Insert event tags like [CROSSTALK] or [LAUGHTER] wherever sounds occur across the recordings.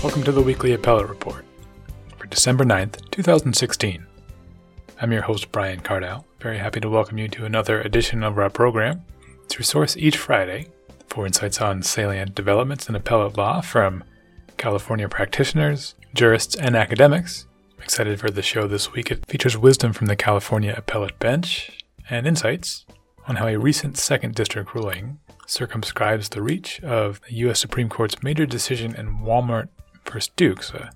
Welcome to the weekly Appellate Report for December 9th, 2016. I'm your host, Brian Cardile. Very happy to welcome you to another edition of our program. It's your source each Friday for insights on salient developments in appellate law from California practitioners, jurists, and academics. I'm excited for the show this week. It features wisdom from the California Appellate Bench and insights on how a recent second district ruling circumscribes the reach of the U.S. Supreme Court's major decision in Walmart v. Dukes, a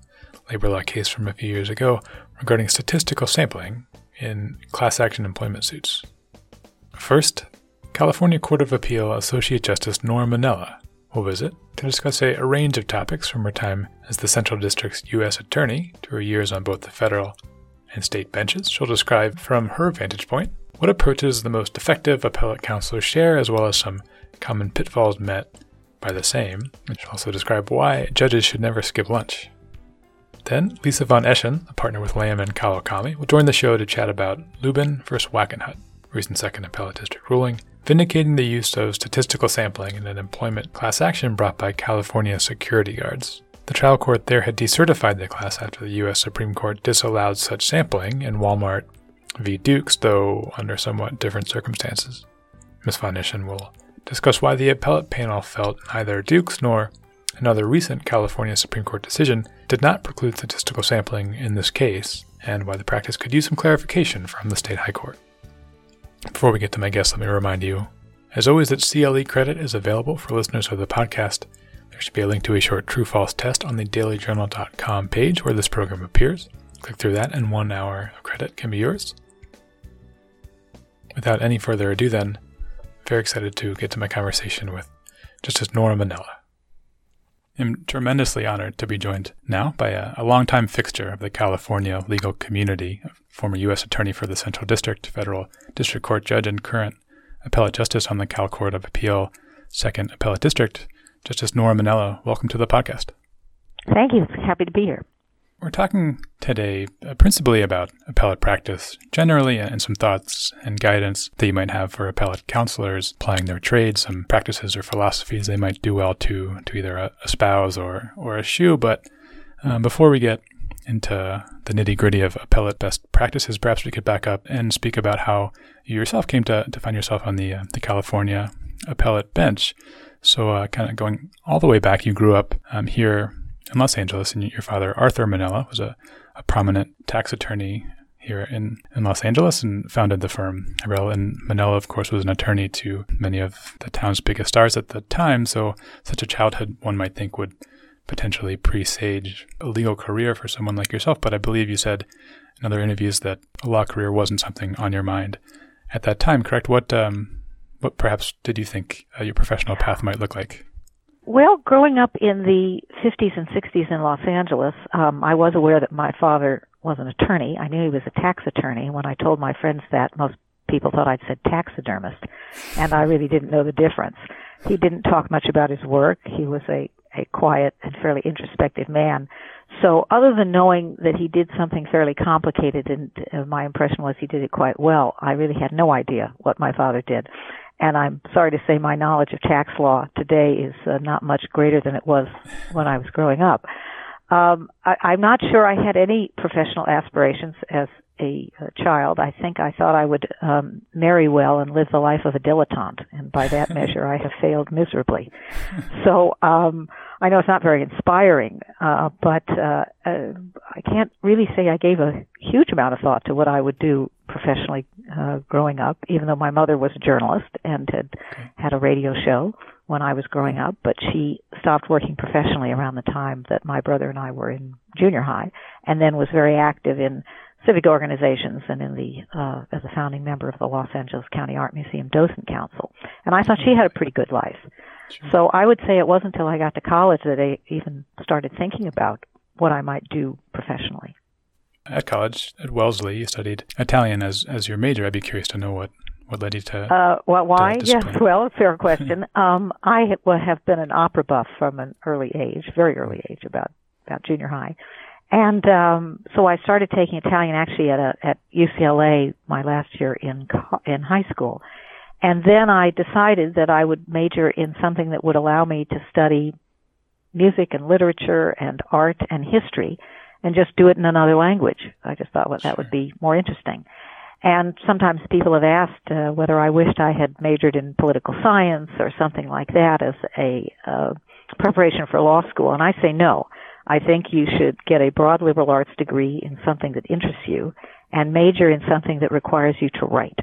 labor law case from a few years ago regarding statistical sampling in class action employment suits. First, California Court of Appeal Associate Justice Nora Manella will visit to discuss a, a, range of topics from her time as the Central District's U.S. Attorney to her years on both the federal and state benches. She'll describe from her vantage point what approaches the most effective appellate counselors share, as well as some common pitfalls met by the same. which also describe why judges should never skip lunch. Then, Lisa von Eschen, a partner with Lamb and Kawakami, will join the show to chat about Lubin versus Wackenhut, recent second appellate district ruling, vindicating the use of statistical sampling in an employment class action brought by California security guards. The trial court there had decertified the class after the U.S. Supreme Court disallowed such sampling in Walmart v. Dukes, though under somewhat different circumstances. Ms. von Eschen will discuss why the appellate panel felt neither Dukes nor another recent California Supreme Court decision did not preclude statistical sampling in this case, and why the practice could use some clarification from the state high court. Before we get to my guest, let me remind you, as always, that CLE credit is available for listeners of the podcast. There should be a link to a short true false test on the dailyjournal.com page where this program appears. Click through that, and one hour of credit can be yours. Without any further ado, then, very excited to get to my conversation with Justice Nora Manella. I'm tremendously honored to be joined now by a, a longtime fixture of the California legal community, a former U.S. Attorney for the Central District, federal district court judge, and current appellate justice on the Cal Court of Appeal, Second Appellate District, Justice Nora Manella. Welcome to the podcast. Thank you. Happy to be here. We're talking today uh, principally about appellate practice generally and some thoughts and guidance that you might have for appellate counselors applying their trade, some practices or philosophies they might do well to, to either uh, espouse or, or eschew. But um, before we get into the nitty gritty of appellate best practices, perhaps we could back up and speak about how you yourself came to, to find yourself on the, uh, the California appellate bench. So, uh, kind of going all the way back, you grew up um, here in Los Angeles, and your father, Arthur Manella, was a, a prominent tax attorney here in, in Los Angeles and founded the firm. And Manella, of course, was an attorney to many of the town's biggest stars at the time. So, such a childhood, one might think, would potentially presage a legal career for someone like yourself. But I believe you said in other interviews that a law career wasn't something on your mind at that time, correct? What, um, what perhaps did you think uh, your professional path might look like? Well, growing up in the 50s and 60s in Los Angeles, um, I was aware that my father was an attorney. I knew he was a tax attorney. When I told my friends that, most people thought I'd said taxidermist, and I really didn't know the difference. He didn't talk much about his work. He was a, a quiet and fairly introspective man. So, other than knowing that he did something fairly complicated, and uh, my impression was he did it quite well, I really had no idea what my father did and I'm sorry to say my knowledge of tax law today is uh, not much greater than it was when I was growing up. Um, I, I'm not sure I had any professional aspirations as a, a child. I think I thought I would um, marry well and live the life of a dilettante, and by that [LAUGHS] measure, I have failed miserably. So um, I know it's not very inspiring, uh, but uh, uh, I can't really say I gave a huge amount of thought to what I would do professionally uh, growing up, even though my mother was a journalist and had had a radio show when I was growing up, but she stopped working professionally around the time that my brother and I were in junior high, and then was very active in civic organizations and in the uh, as a founding member of the Los Angeles County Art Museum Docent Council. And I thought she had a pretty good life. Sure. So I would say it wasn't until I got to college that I even started thinking about what I might do professionally. At college at Wellesley, you studied Italian as as your major. I'd be curious to know what what led you to? Uh, well, why? Yes, well, fair question. [LAUGHS] um, I have been an opera buff from an early age, very early age, about about junior high, and um, so I started taking Italian actually at a, at UCLA my last year in in high school, and then I decided that I would major in something that would allow me to study music and literature and art and history and just do it in another language. I just thought well, that would be more interesting. And sometimes people have asked uh, whether I wished I had majored in political science or something like that as a uh, preparation for law school. And I say no. I think you should get a broad liberal arts degree in something that interests you and major in something that requires you to write.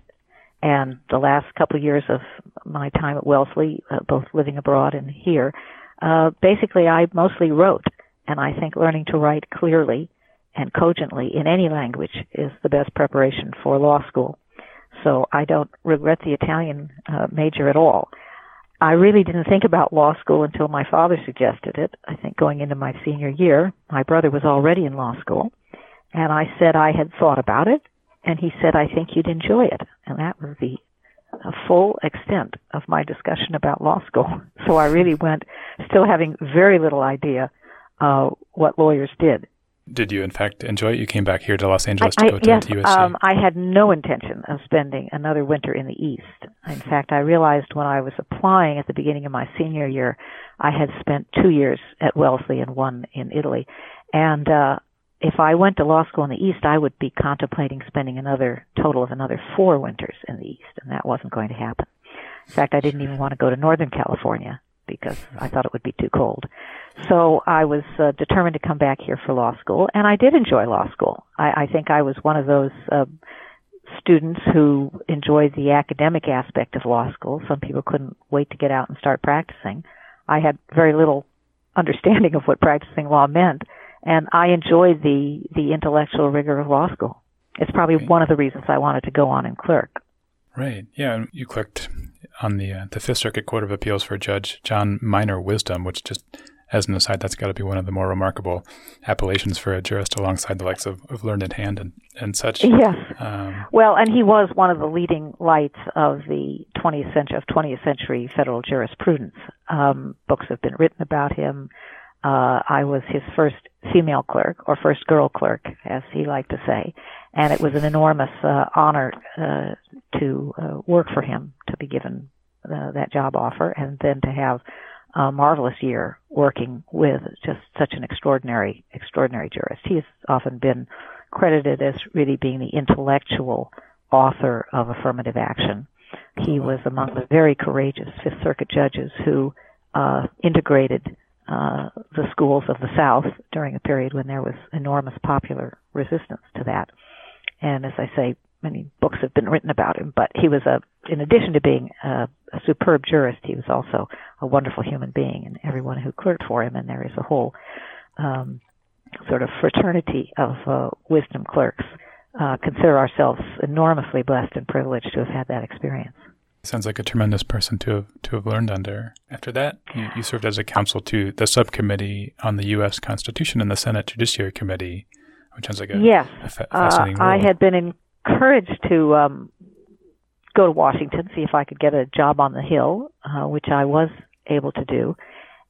And the last couple of years of my time at Wellesley, uh, both living abroad and here, uh, basically I mostly wrote. And I think learning to write clearly and cogently in any language is the best preparation for law school. So I don't regret the Italian uh, major at all. I really didn't think about law school until my father suggested it. I think going into my senior year, my brother was already in law school, and I said I had thought about it, and he said I think you'd enjoy it, and that was the full extent of my discussion about law school. [LAUGHS] So I really went still having very little idea uh, what lawyers did did you in fact enjoy it? You came back here to Los Angeles I, to go I, yes, to USC. Um, I had no intention of spending another winter in the East. In fact, I realized when I was applying at the beginning of my senior year, I had spent two years at Wellesley and one in Italy, and uh, if I went to law school in the East, I would be contemplating spending another total of another four winters in the East, and that wasn't going to happen. In fact, I didn't even want to go to Northern California because I thought it would be too cold. So I was uh, determined to come back here for law school, and I did enjoy law school. I, I think I was one of those uh, students who enjoyed the academic aspect of law school. Some people couldn't wait to get out and start practicing. I had very little understanding of what practicing law meant, and I enjoyed the the intellectual rigor of law school. It's probably right. one of the reasons I wanted to go on and clerk. Right. Yeah. You clerked on the uh, the Fifth Circuit Court of Appeals for Judge John Minor Wisdom, which just as an aside, that's got to be one of the more remarkable appellations for a jurist alongside the likes of, of Learned Hand and, and such. Yes. Um, well, and he was one of the leading lights of the 20th century, of 20th century federal jurisprudence. Um, books have been written about him. Uh, I was his first female clerk, or first girl clerk, as he liked to say, and it was an enormous uh, honor uh, to uh, work for him, to be given uh, that job offer, and then to have a marvelous year working with just such an extraordinary, extraordinary jurist. He has often been credited as really being the intellectual author of affirmative action. He was among the very courageous Fifth Circuit judges who uh, integrated uh, the schools of the South during a period when there was enormous popular resistance to that. And as I say, many books have been written about him, but he was a, in addition to being a, a superb jurist, he was also a wonderful human being, and everyone who clerked for him, and there is a whole um, sort of fraternity of uh, wisdom clerks, uh, consider ourselves enormously blessed and privileged to have had that experience. Sounds like a tremendous person to have to have learned under. After that, you, you served as a counsel to the subcommittee on the U.S. Constitution and the Senate Judiciary Committee, which sounds like a, yes. a fa- fascinating uh, I had been encouraged to um, go to Washington, see if I could get a job on the Hill, uh, which I was able to do.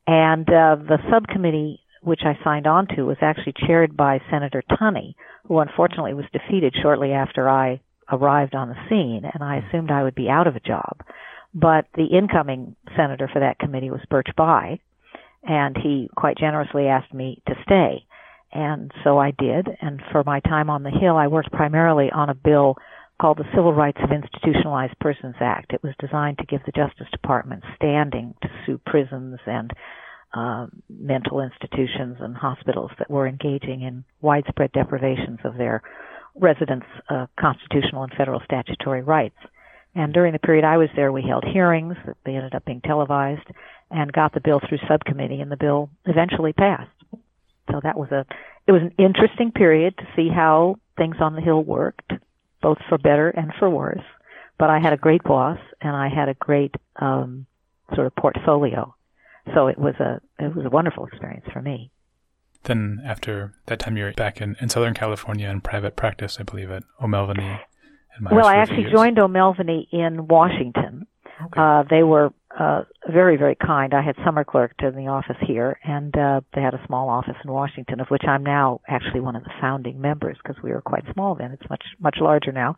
And uh, the subcommittee which I signed on to was actually chaired by Senator Tunney, who unfortunately was defeated shortly after I arrived on the scene, and I assumed I would be out of a job. But the incoming senator for that committee was Birch Bayh, and he quite generously asked me to stay. And so I did. And for my time on the Hill, I worked primarily on a bill called the Civil Rights of Institutionalized Persons Act. It was designed to give the Justice Department standing to sue prisons and uh, mental institutions and hospitals that were engaging in widespread deprivations of their residents' uh, constitutional and federal statutory rights. And during the period I was there, we held hearings that they ended up being televised and got the bill through subcommittee, and the bill eventually passed. So that was a it was an interesting period to see how things on the hill worked, both for better and for worse. But I had a great boss and I had a great um, sort of portfolio. So it was a it was a wonderful experience for me. Then after that time, you're back in, in Southern California in private practice, I believe, at O'Melveny. well, I actually joined O'Melveny in Washington. Okay. Uh, they were uh, very, very kind. I had summer clerked in the office here, and uh, they had a small office in Washington, of which I'm now actually one of the founding members because we were quite small then. It's much, much larger now.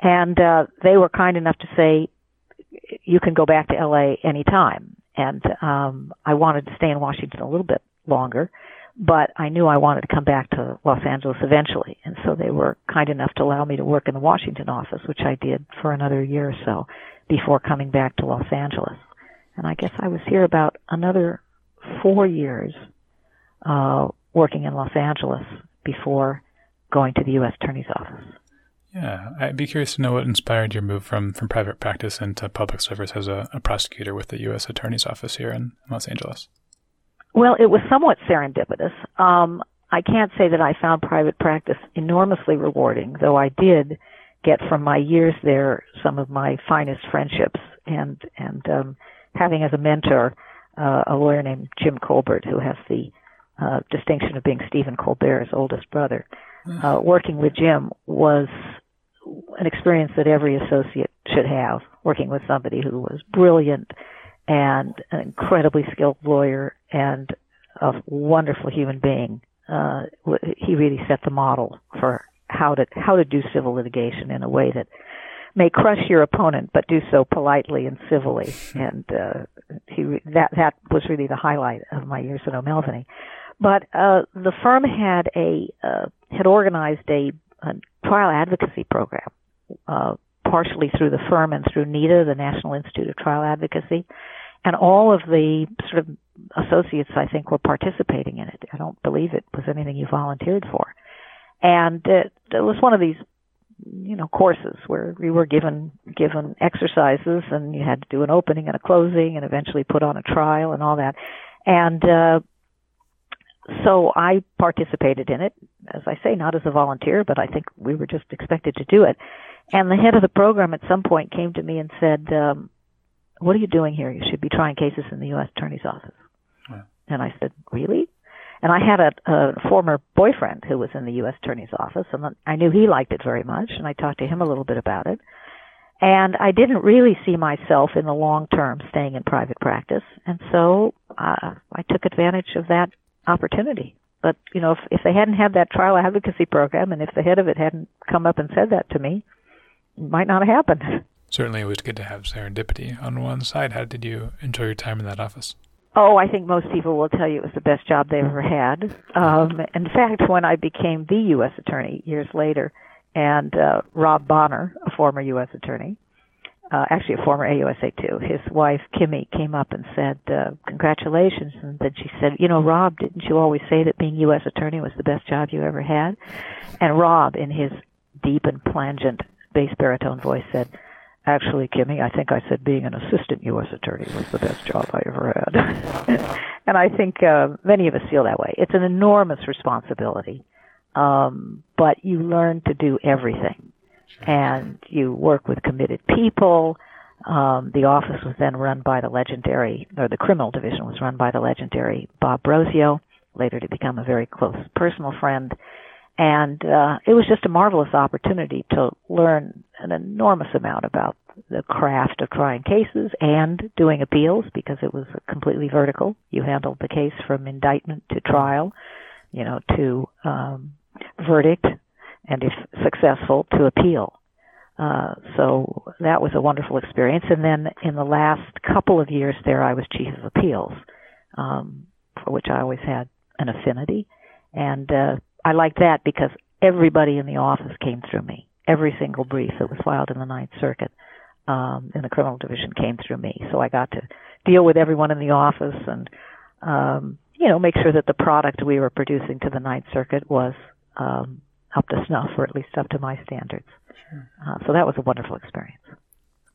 And uh, they were kind enough to say, you can go back to LA anytime. and um, I wanted to stay in Washington a little bit longer, but I knew I wanted to come back to Los Angeles eventually, and so they were kind enough to allow me to work in the Washington office, which I did for another year or so before coming back to Los Angeles. And I guess I was here about another four years uh, working in Los Angeles before going to the U.S. Attorney's Office. Yeah, I'd be curious to know what inspired your move from, from private practice into public service as a, a prosecutor with the U.S. Attorney's Office here in Los Angeles. Well, it was somewhat serendipitous. Um, I can't say that I found private practice enormously rewarding, though I did get from my years there some of my finest friendships and and um, having as a mentor uh, a lawyer named Jim Colbert, who has the uh, distinction of being Stephen Colbert's oldest brother. Uh, working with Jim was an experience that every associate should have. Working with somebody who was brilliant and an incredibly skilled lawyer and a wonderful human being. Uh, he really set the model for how to how to do civil litigation in a way that may crush your opponent, but do so politely and civilly. [LAUGHS] And uh, he that that was really the highlight of my years at O'Melveny. But uh, the firm had a uh, had organized a, a trial advocacy program, uh, partially through the firm and through NITA, the National Institute of Trial Advocacy, and all of the sort of associates I think were participating in it. I don't believe it was anything you volunteered for, and it, it was one of these you know courses where we were given given exercises and you had to do an opening and a closing and eventually put on a trial and all that. And uh so I participated in it. As I say not as a volunteer but I think we were just expected to do it. And the head of the program at some point came to me and said um what are you doing here? You should be trying cases in the US attorney's office. Yeah. and I said really and I had a, a former boyfriend who was in the U.S. Attorney's Office, and I knew he liked it very much, and I talked to him a little bit about it. And I didn't really see myself in the long term staying in private practice, and so uh, I took advantage of that opportunity. But you know, if, if they hadn't had that trial advocacy program, and if the head of it hadn't come up and said that to me, it might not have happened. Certainly, it was good to have serendipity on one side. How did you enjoy your time in that office? Oh, I think most people will tell you it was the best job they've ever had. Um, in fact, when I became the U.S. attorney years later, and uh, Rob Bonner, a former U.S. attorney, uh, actually a former AUSA too, his wife Kimmy came up and said, uh, "Congratulations!" And then she said, "You know, Rob, didn't you always say that being U.S. attorney was the best job you ever had?" And Rob, in his deep and plangent bass baritone voice, said Actually, Kimmy, I think I said being an assistant U.S. attorney was the best job I ever had. [LAUGHS] and I think uh, many of us feel that way. It's an enormous responsibility, um, but you learn to do everything. And you work with committed people. Um, the office was then run by the legendary, or the criminal division was run by the legendary Bob Brosio, later to become a very close personal friend. And uh, it was just a marvelous opportunity to learn an enormous amount about the craft of trying cases and doing appeals because it was completely vertical. You handled the case from indictment to trial, you know, to um, verdict, and if successful, to appeal. Uh, so that was a wonderful experience. And then in the last couple of years there, I was chief of appeals, um, for which I always had an affinity. And uh, I like that because everybody in the office came through me. Every single brief that was filed in the Ninth Circuit um, in the criminal division came through me. So I got to deal with everyone in the office and, um, you know, make sure that the product we were producing to the Ninth Circuit was um, up to snuff, or at least up to my standards. Sure. Uh, so that was a wonderful experience.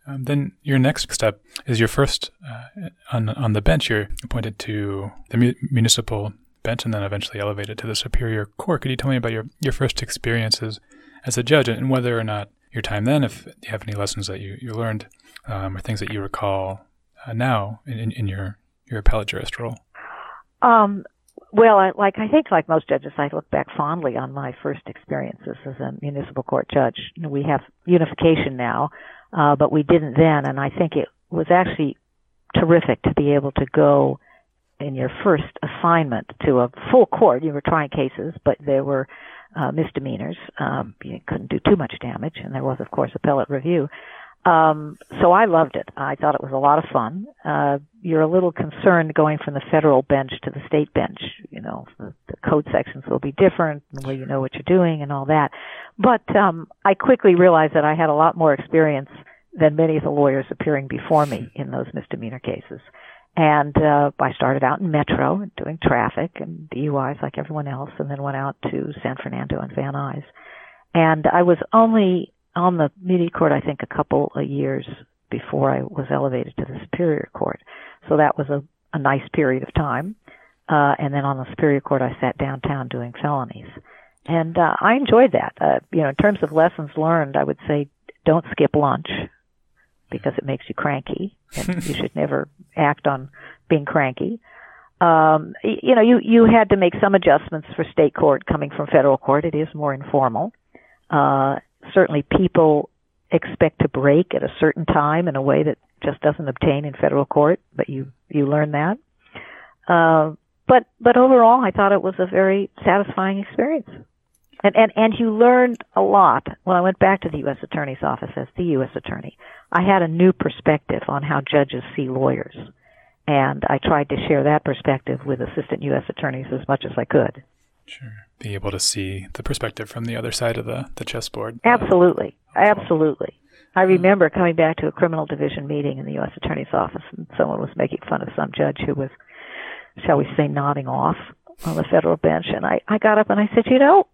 Um, then your next step is your first uh, on on the bench. You're appointed to the mu- municipal bench and then eventually elevated to the superior court. Could you tell me about your, your first experiences as a judge and whether or not your time then, if you have any lessons that you, you learned um, or things that you recall uh, now in, in your, your appellate jurist role? Um, well, I, like I think, like most judges, I look back fondly on my first experiences as a municipal court judge. We have unification now, uh, but we didn't then, and I think it was actually terrific to be able to go in your first assignment to a full court, you were trying cases, but there were uh, misdemeanors. Um, you couldn't do too much damage, and there was, of course, appellate review. Um, so I loved it. I thought it was a lot of fun. Uh, you're a little concerned going from the federal bench to the state bench. You know, the, the code sections will be different, where you know what you're doing and all that. But um, I quickly realized that I had a lot more experience than many of the lawyers appearing before me in those misdemeanor cases. And uh, I started out in Metro doing traffic and DUIs like everyone else, and then went out to San Fernando and Van Nuys. And I was only on the media court, I think, a couple of years before I was elevated to the Superior Court. So that was a, a nice period of time. Uh, and then on the Superior Court, I sat downtown doing felonies. And uh, I enjoyed that. Uh, you know, in terms of lessons learned, I would say don't skip lunch because it makes you cranky, and you [LAUGHS] should never act on being cranky. Um, you know, you you had to make some adjustments for state court coming from federal court. It is more informal. Uh, certainly people expect to break at a certain time in a way that just doesn't obtain in federal court, but you you learn that. Uh, but but overall, I thought it was a very satisfying experience, and and and you learned a lot. When I went back to the U.S. Attorney's office as the U.S. Attorney, I had a new perspective on how judges see lawyers, and I tried to share that perspective with assistant U.S. attorneys as much as I could. Sure. Be able to see the perspective from the other side of the, the chessboard. Absolutely. Uh, Absolutely. I remember coming back to a criminal division meeting in the U.S. Attorney's Office, and someone was making fun of some judge who was, shall we say, nodding off on the federal bench. And I, I got up and I said, you know,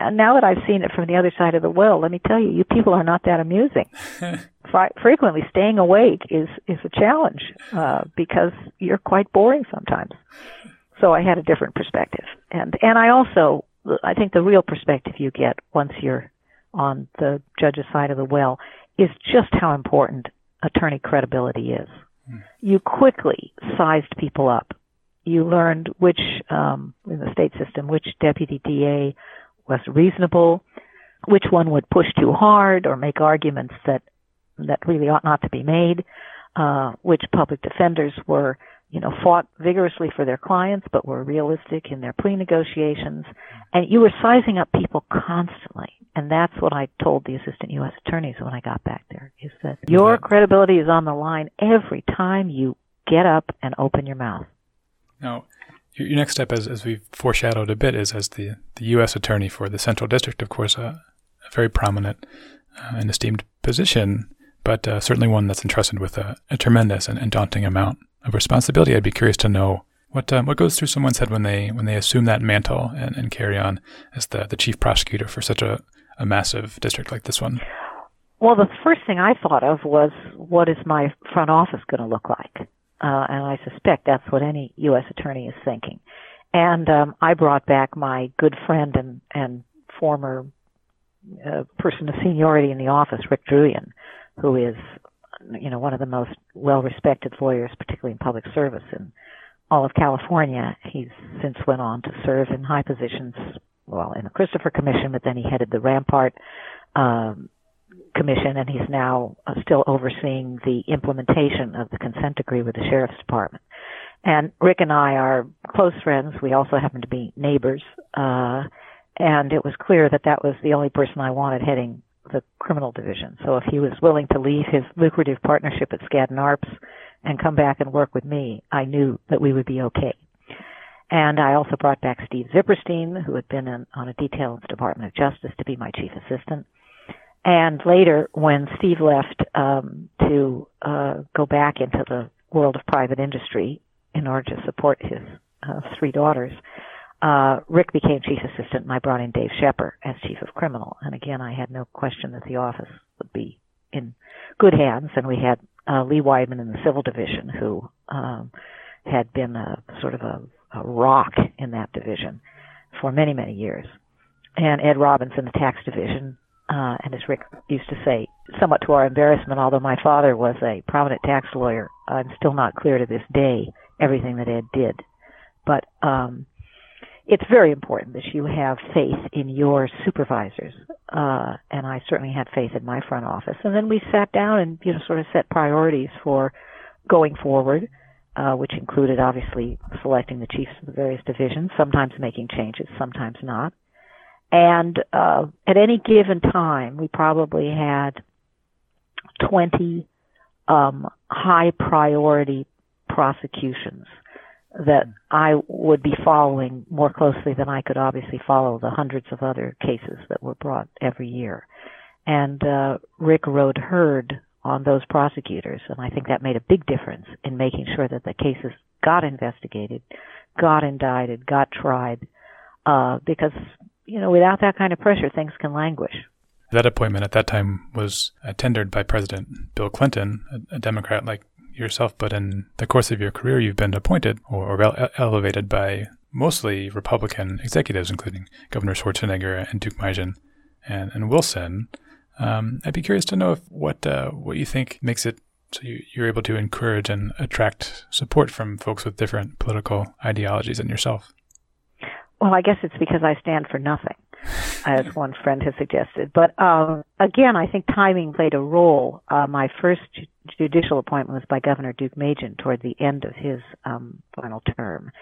now that I've seen it from the other side of the well, let me tell you, you people are not that amusing. [LAUGHS] frequently, staying awake is is a challenge uh, because you're quite boring sometimes. So I had a different perspective, and and I also I think the real perspective you get once you're on the judge's side of the well is just how important attorney credibility is. Mm. You quickly sized people up. You learned which um, in the state system which deputy DA was reasonable, which one would push too hard or make arguments that that really ought not to be made, uh, which public defenders were you know, fought vigorously for their clients, but were realistic in their plea negotiations. And you were sizing up people constantly. And that's what I told the assistant U.S. attorneys when I got back there, is that your credibility is on the line every time you get up and open your mouth. Now, your next step, as, as we've foreshadowed a bit, is as the, the U.S. attorney for the Central District, of course, a very prominent uh, and esteemed position, but uh, certainly one that's entrusted with a, a tremendous and, and daunting amount of responsibility. I'd be curious to know what um, what goes through someone's head when they when they assume that mantle and, and carry on as the, the chief prosecutor for such a, a massive district like this one. Well, the first thing I thought of was what is my front office going to look like, uh, and I suspect that's what any U.S. attorney is thinking. And um, I brought back my good friend and and former uh, person of seniority in the office, Rick Drooyan, who is you know, one of the most well-respected lawyers, particularly in public service in all of California. He's since went on to serve in high positions, well, in the Christopher Commission, but then he headed the Rampart um, Commission, and he's now uh, still overseeing the implementation of the consent decree with the Sheriff's Department. And Rick and I are close friends. We also happen to be neighbors. Uh, and it was clear that that was the only person I wanted heading the criminal division. So if he was willing to leave his lucrative partnership at Skadden Arps and come back and work with me, I knew that we would be okay. And I also brought back Steve Zipperstein, who had been in, on a detail in the Department of Justice, to be my chief assistant. And later, when Steve left um, to uh, go back into the world of private industry in order to support his uh, three daughters, uh, Rick became chief assistant, and I brought in Dave Scheper as chief of criminal. And again, I had no question that the office would be in good hands. And we had uh, Lee Weidman in the civil division, who um, had been a sort of a, a rock in that division for many, many years, and Ed Robbins in the tax division. Uh, and as Rick used to say, somewhat to our embarrassment, although my father was a prominent tax lawyer, I'm still not clear to this day everything that Ed did. But um, it's very important that you have faith in your supervisors. Uh, and I certainly had faith in my front office. And then we sat down and, you know, sort of set priorities for going forward, uh, which included obviously selecting the chiefs of the various divisions, sometimes making changes, sometimes not. And, uh, at any given time, we probably had 20 um, high priority prosecutions that I would be following more closely than I could obviously follow the hundreds of other cases that were brought every year. And uh, Rick rode herd on those prosecutors, and I think that made a big difference in making sure that the cases got investigated, got indicted, got tried, uh, because you know without that kind of pressure, things can languish. That appointment at that time was tendered by President Bill Clinton, a, a Democrat like yourself, but in the course of your career, you've been appointed or, or ele- elevated by mostly Republican executives, including Governor Schwarzenegger and Deukmejian and, and Wilson. Um, I'd be curious to know if, what uh, what you think makes it so you, you're able to encourage and attract support from folks with different political ideologies than yourself. Well, I guess it's because I stand for nothing, as one friend has suggested. But um, again, I think timing played a role. Uh, my first judicial appointment was by Governor Deukmejian toward the end of his um, final term.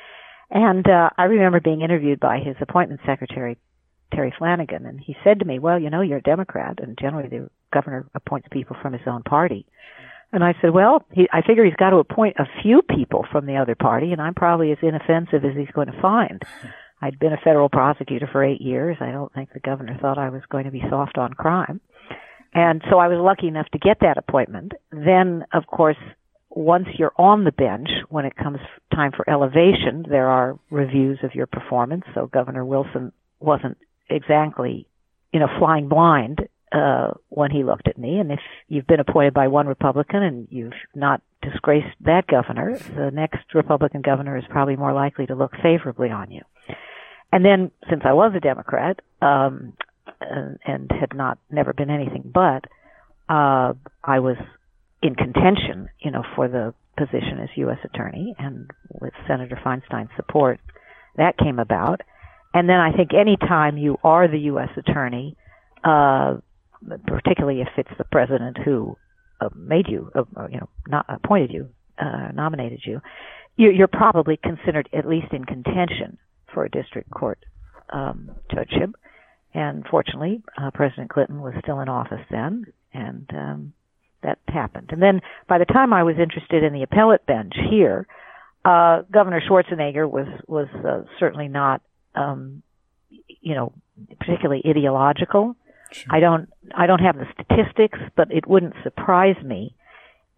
And uh, I remember being interviewed by his appointment secretary, Terry Flanagan, and he said to me, "Well, you know, you're a Democrat, and generally the governor appoints people from his own party." And I said, "Well, he, I figure he's got to appoint a few people from the other party, and I'm probably as inoffensive as he's going to find." I'd been a federal prosecutor for eight years. I don't think the governor thought I was going to be soft on crime. And so I was lucky enough to get that appointment. Then, of course, once you're on the bench, when it comes time for elevation, there are reviews of your performance. So Governor Wilson wasn't exactly, you know, flying blind uh, when he looked at me. And if you've been appointed by one Republican and you've not disgraced that governor, the next Republican governor is probably more likely to look favorably on you. And then, since I was a Democrat um, and, and had not never been anything but, uh, I was in contention, you know, for the position as U.S. Attorney, and with Senator Feinstein's support, that came about. And then I think any time you are the U.S. Attorney, uh, particularly if it's the president who uh, made you, uh, you know, not appointed you, uh, nominated you, you, you're probably considered at least in contention for a district court um, judgeship. And fortunately, uh, President Clinton was still in office then, and um, that happened. And then by the time I was interested in the appellate bench here, uh, Governor Schwarzenegger was was uh, certainly not, um, you know, particularly ideological. Sure. I don't I don't have the statistics, but it wouldn't surprise me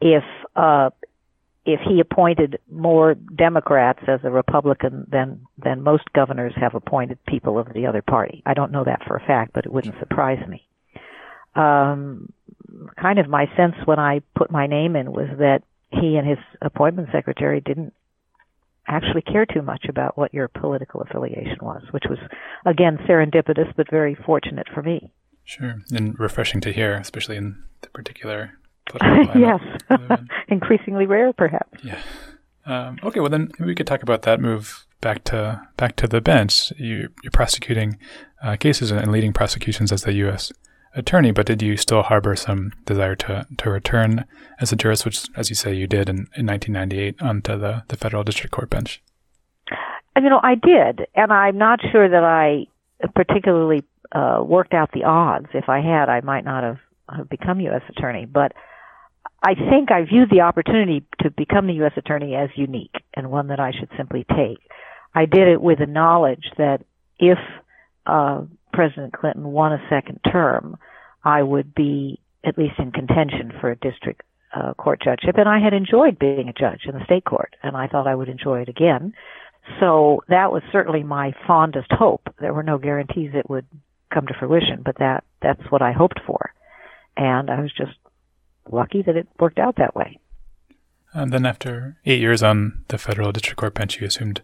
if uh, if he appointed more Democrats as a Republican than than most governors have appointed people of the other party. I don't know that for a fact, but it wouldn't surprise me. Um, kind of my sense when I put my name in was that he and his appointment secretary didn't actually care too much about what your political affiliation was, which was again serendipitous but very fortunate for me. Sure, and refreshing to hear, especially in the particular [LAUGHS] yes, [LAUGHS] increasingly rare, perhaps. Yeah. Um, okay, well then we could talk about that move back to back to the bench. You, are prosecuting uh, cases and leading prosecutions as the U.S. attorney, but did you still harbor some desire to to return as a jurist, which, as you say, you did in, in 1998 onto the the federal district court bench? You know, I did, and I'm not sure that I particularly uh, worked out the odds. If I had, I might not have, have become U.S. attorney, but I think I view the opportunity to become the U.S. Attorney as unique and one that I should simply take. I did it with the knowledge that if uh, President Clinton won a second term, I would be at least in contention for a district uh, court judgeship, and I had enjoyed being a judge in the state court, and I thought I would enjoy it again. So that was certainly my fondest hope. There were no guarantees it would come to fruition, but that that's what I hoped for, and I was just lucky that it worked out that way. And then, after eight years on the federal district court bench, you assumed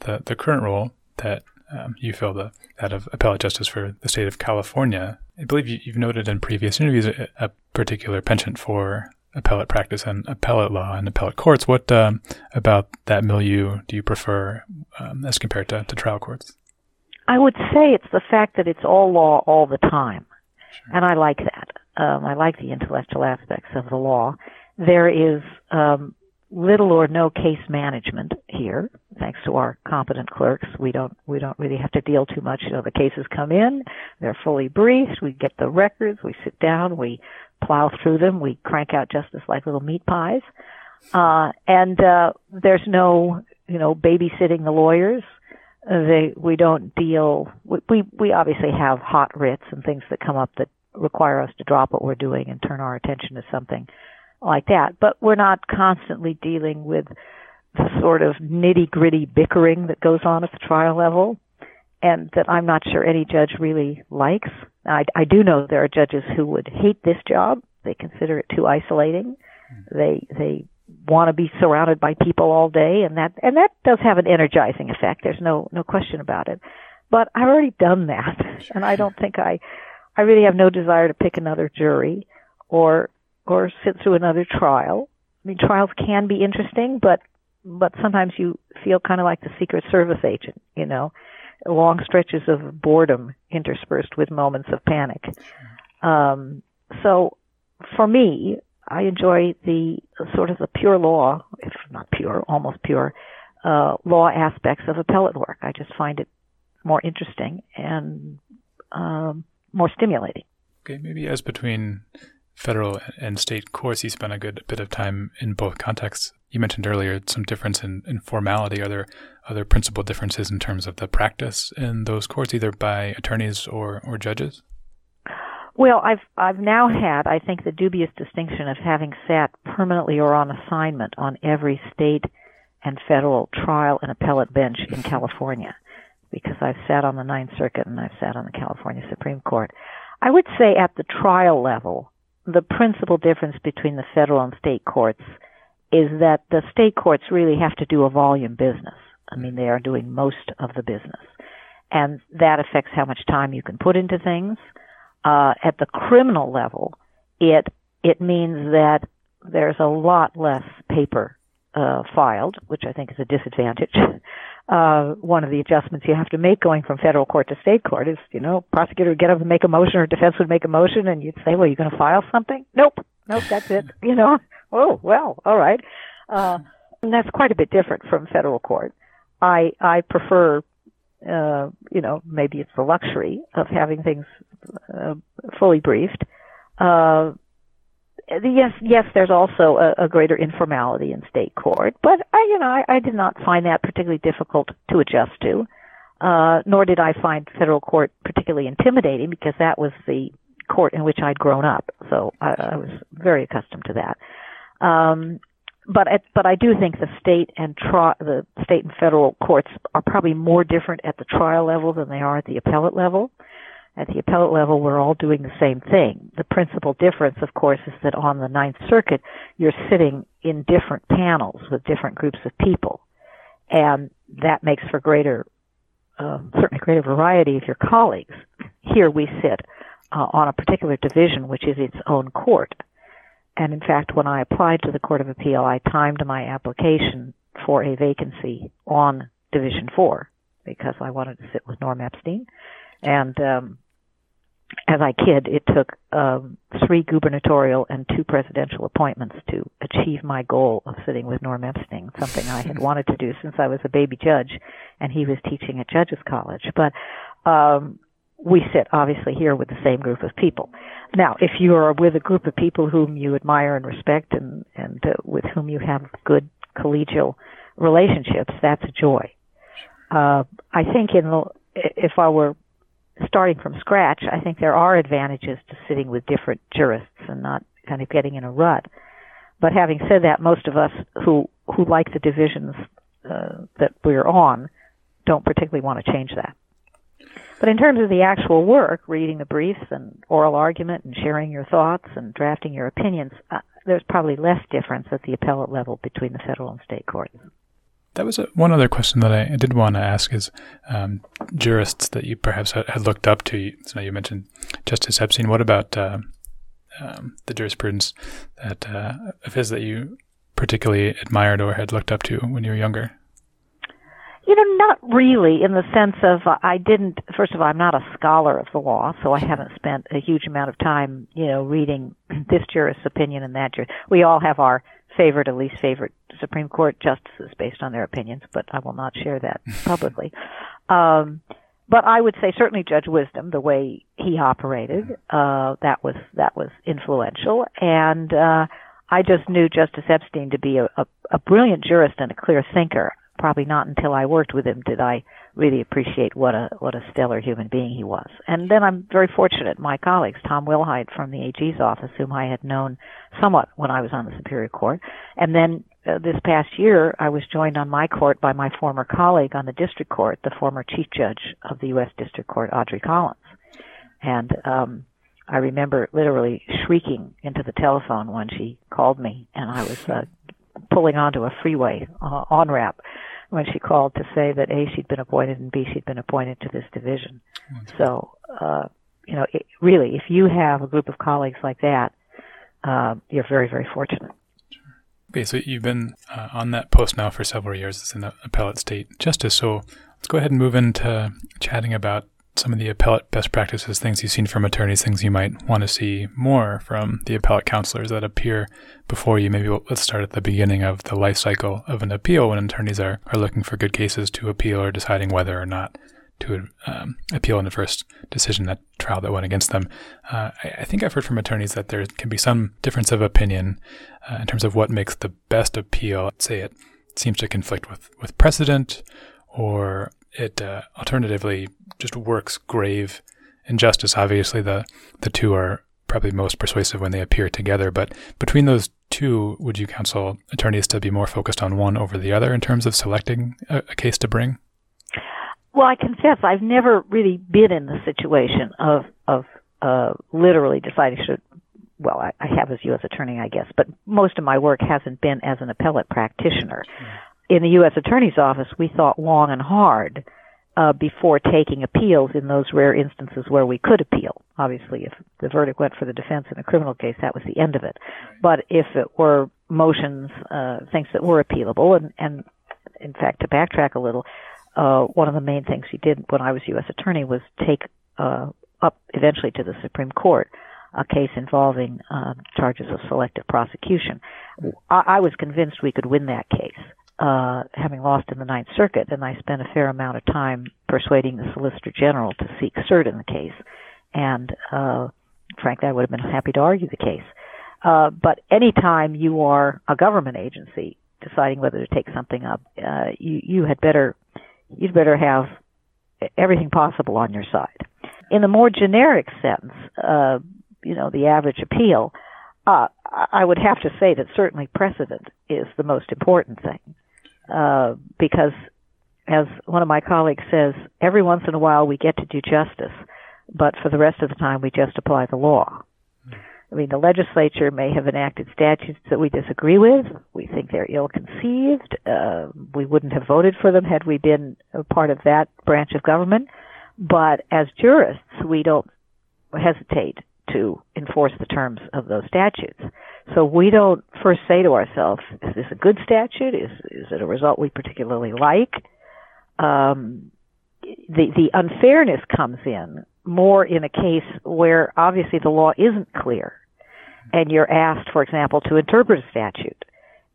the the current role that um, you fill the that of appellate justice for the state of California. I believe you, have noted in previous interviews a, a, particular penchant for appellate practice and appellate law and appellate courts. What um, about that milieu do you prefer um, as compared to, to trial courts? I would say it's the fact that it's all law all the time, sure. and I like that. Um, I like the intellectual aspects of the law. There is um, little or no case management here. thanks to our competent clerks, we don't we don't really have to deal too much. You know, the cases come in, they're fully briefed. We get the records, we sit down, we plow through them, we crank out justice like little meat pies, uh, and uh, there's no you know babysitting the lawyers. They we don't deal. We we obviously have hot writs and things that come up that require us to drop what we're doing and turn our attention to something like that. But we're not constantly dealing with the sort of nitty gritty bickering that goes on at the trial level and that I'm not sure any judge really likes. I, I do know there are judges who would hate this job. They consider it too isolating. Hmm. They they want to be surrounded by people all day, and that and that does have an energizing effect. There's no no question about it. But I've already done that, and I don't think I I really have no desire to pick another jury or or sit through another trial. I mean, trials can be interesting, but but sometimes you feel kind of like the Secret Service agent, you know, long stretches of boredom interspersed with moments of panic. Um, so for me, I enjoy the sort of the pure law, if not pure, almost pure, uh, law aspects of appellate work. I just find it more interesting and um, more stimulating. Okay, maybe as between federal and state courts, you spent a good bit of time in both contexts. You mentioned earlier some difference in, in formality. Are there other principal differences in terms of the practice in those courts, either by attorneys or, or judges? Well, I've I've now had I think the dubious distinction of having sat permanently or on assignment on every state and federal trial and appellate bench in [LAUGHS] California because I've sat on the Ninth Circuit and I've sat on the California Supreme Court. I would say at the trial level, the principal difference between the federal and state courts is that the state courts really have to do a volume business. I mean, they are doing most of the business. And that affects how much time you can put into things. Uh, at the criminal level, it, it means that there's a lot less paper, uh, filed, which I think is a disadvantage. [LAUGHS] uh, one of the adjustments you have to make going from federal court to state court is, you know, prosecutor would get up and make a motion or defense would make a motion and you'd say, well, you're going to file something? Nope. Nope, that's it. [LAUGHS] You know, oh, well, all right. Uh, and that's quite a bit different from federal court. I, I prefer, uh, you know, maybe it's the luxury of having things, uh, fully briefed. Uh, yes, yes, there's also a, a, greater informality in state court, but I, you know, I, I did not find that particularly difficult to adjust to. Uh, nor did I find federal court particularly intimidating because that was the court in which I'd grown up, so I, I was very accustomed to that. Um, but at, but I do think the state and tri- the state and federal courts are probably more different at the trial level than they are at the appellate level. At the appellate level, we're all doing the same thing. The principal difference, of course, is that on the Ninth Circuit, you're sitting in different panels with different groups of people. And that makes for greater, uh, certainly greater variety of your colleagues. Here we sit uh, on a particular division, which is its own court. And in fact, when I applied to the Court of Appeal, I timed my application for a vacancy on Division 4 because I wanted to sit with Norm Epstein. And um, as I kid, it took um, three gubernatorial and two presidential appointments to achieve my goal of sitting with Norm Epstein, something I had [LAUGHS] wanted to do since I was a baby judge, and he was teaching at Judges College. But um, we sit obviously here with the same group of people. Now, if you are with a group of people whom you admire and respect, and and uh, with whom you have good collegial relationships, that's a joy. Uh, I think in the, if I were starting from scratch, I think there are advantages to sitting with different jurists and not kind of getting in a rut. But having said that, most of us who who like the divisions uh, that we're on don't particularly want to change that. But in terms of the actual work, reading the briefs and oral argument and sharing your thoughts and drafting your opinions, uh, there's probably less difference at the appellate level between the federal and state courts. That was a, one other question that I, did want to ask is um, jurists that you perhaps had, had, looked up to. So you mentioned Justice Epstein. What about uh, um, the jurisprudence that uh, of his that you particularly admired or had looked up to when you were younger? You know, not really in the sense of uh, I didn't, first of all, I'm not a scholar of the law, so I haven't spent a huge amount of time, you know, reading [CLEARS THROAT] this jurist's opinion and that jurist. We all have our favorite or least favorite Supreme Court justices based on their opinions, but I will not share that [LAUGHS] publicly. Um, but I would say certainly Judge Wisdom, the way he operated, uh, that was that was influential, and uh, I just knew Justice Epstein to be a, a, a brilliant jurist and a clear thinker. Probably not until I worked with him did I really appreciate what a what a stellar human being he was. And then I'm very fortunate. My colleagues, Tom Willhite from the AG's office, whom I had known somewhat when I was on the Superior Court, and then uh, this past year I was joined on my court by my former colleague on the District Court, the former Chief Judge of the U.S. District Court, Audrey Collins. And um, I remember literally shrieking into the telephone when she called me, and I was uh, pulling onto a freeway uh, on ramp when she called to say that A, she'd been appointed, and B, she'd been appointed to this division. So, uh, you know, it, really, if you have a group of colleagues like that, uh, you're very, very fortunate. Okay, so you've been uh, on that post now for several years as an appellate state justice. So let's go ahead and move into chatting about some of the appellate best practices, things you've seen from attorneys, things you might want to see more from the appellate counselors that appear before you. Maybe we'll, let's start at the beginning of the life cycle of an appeal when attorneys are, are looking for good cases to appeal or deciding whether or not to um, appeal in the first decision that trial that went against them. Uh, I, I, think I've heard from attorneys that there can be some difference of opinion uh, in terms of what makes the best appeal. Say it seems to conflict with, with precedent or it uh, alternatively just works grave injustice. Obviously, the the two are probably most persuasive when they appear together. But between those two, would you counsel attorneys to be more focused on one over the other in terms of selecting a, a case to bring? Well, I confess I've never really been in the situation of of uh, literally deciding should. Well, I, I have as U.S. attorney, I guess, but most of my work hasn't been as an appellate practitioner. In the U.S. Attorney's Office, we thought long and hard uh, before taking appeals in those rare instances where we could appeal. Obviously, if the verdict went for the defense in a criminal case, that was the end of it. But if it were motions, uh, things that were appealable, and, and in fact, to backtrack a little, uh, one of the main things we did when I was U.S. Attorney was take uh, up eventually to the Supreme Court a case involving uh, charges of selective prosecution. I, I was convinced we could win that case uh, having lost in the Ninth Circuit, and I spent a fair amount of time persuading the Solicitor General to seek cert in the case. And uh, frankly, I would have been happy to argue the case. Uh, but anytime you are a government agency deciding whether to take something up, uh, you you had better you'd better have everything possible on your side. In the more generic sense, uh, you know, the average appeal, uh, I would have to say that certainly precedent is the most important thing. Uh, because as one of my colleagues says, every once in a while we get to do justice, but for the rest of the time we just apply the law. I mean, the legislature may have enacted statutes that we disagree with. We think they're ill conceived. Uh, we wouldn't have voted for them had we been a part of that branch of government. But as jurists, we don't hesitate to enforce the terms of those statutes. So we don't first say to ourselves, is this a good statute? Is, is it a result we particularly like? Um, the, the unfairness comes in more in a case where obviously the law isn't clear and you're asked, for example, to interpret a statute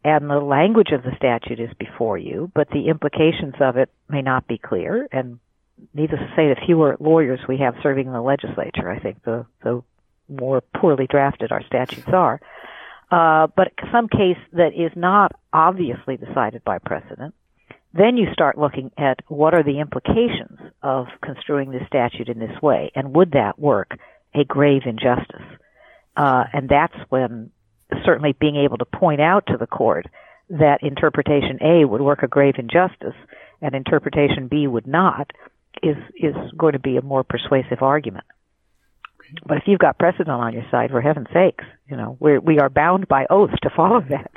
and the language of the statute is before you, but the implications of it may not be clear. And needless to say, the fewer lawyers we have serving in the legislature, I think the, the more poorly drafted our statutes are. Uh, but some case that is not obviously decided by precedent, then you start looking at what are the implications of construing this statute in this way, and would that work a grave injustice? Uh, and that's when certainly being able to point out to the court that interpretation A would work a grave injustice and interpretation B would not is is going to be a more persuasive argument. But if you've got precedent on your side, for heaven's sakes, you know, we're, we are bound by oath to follow that.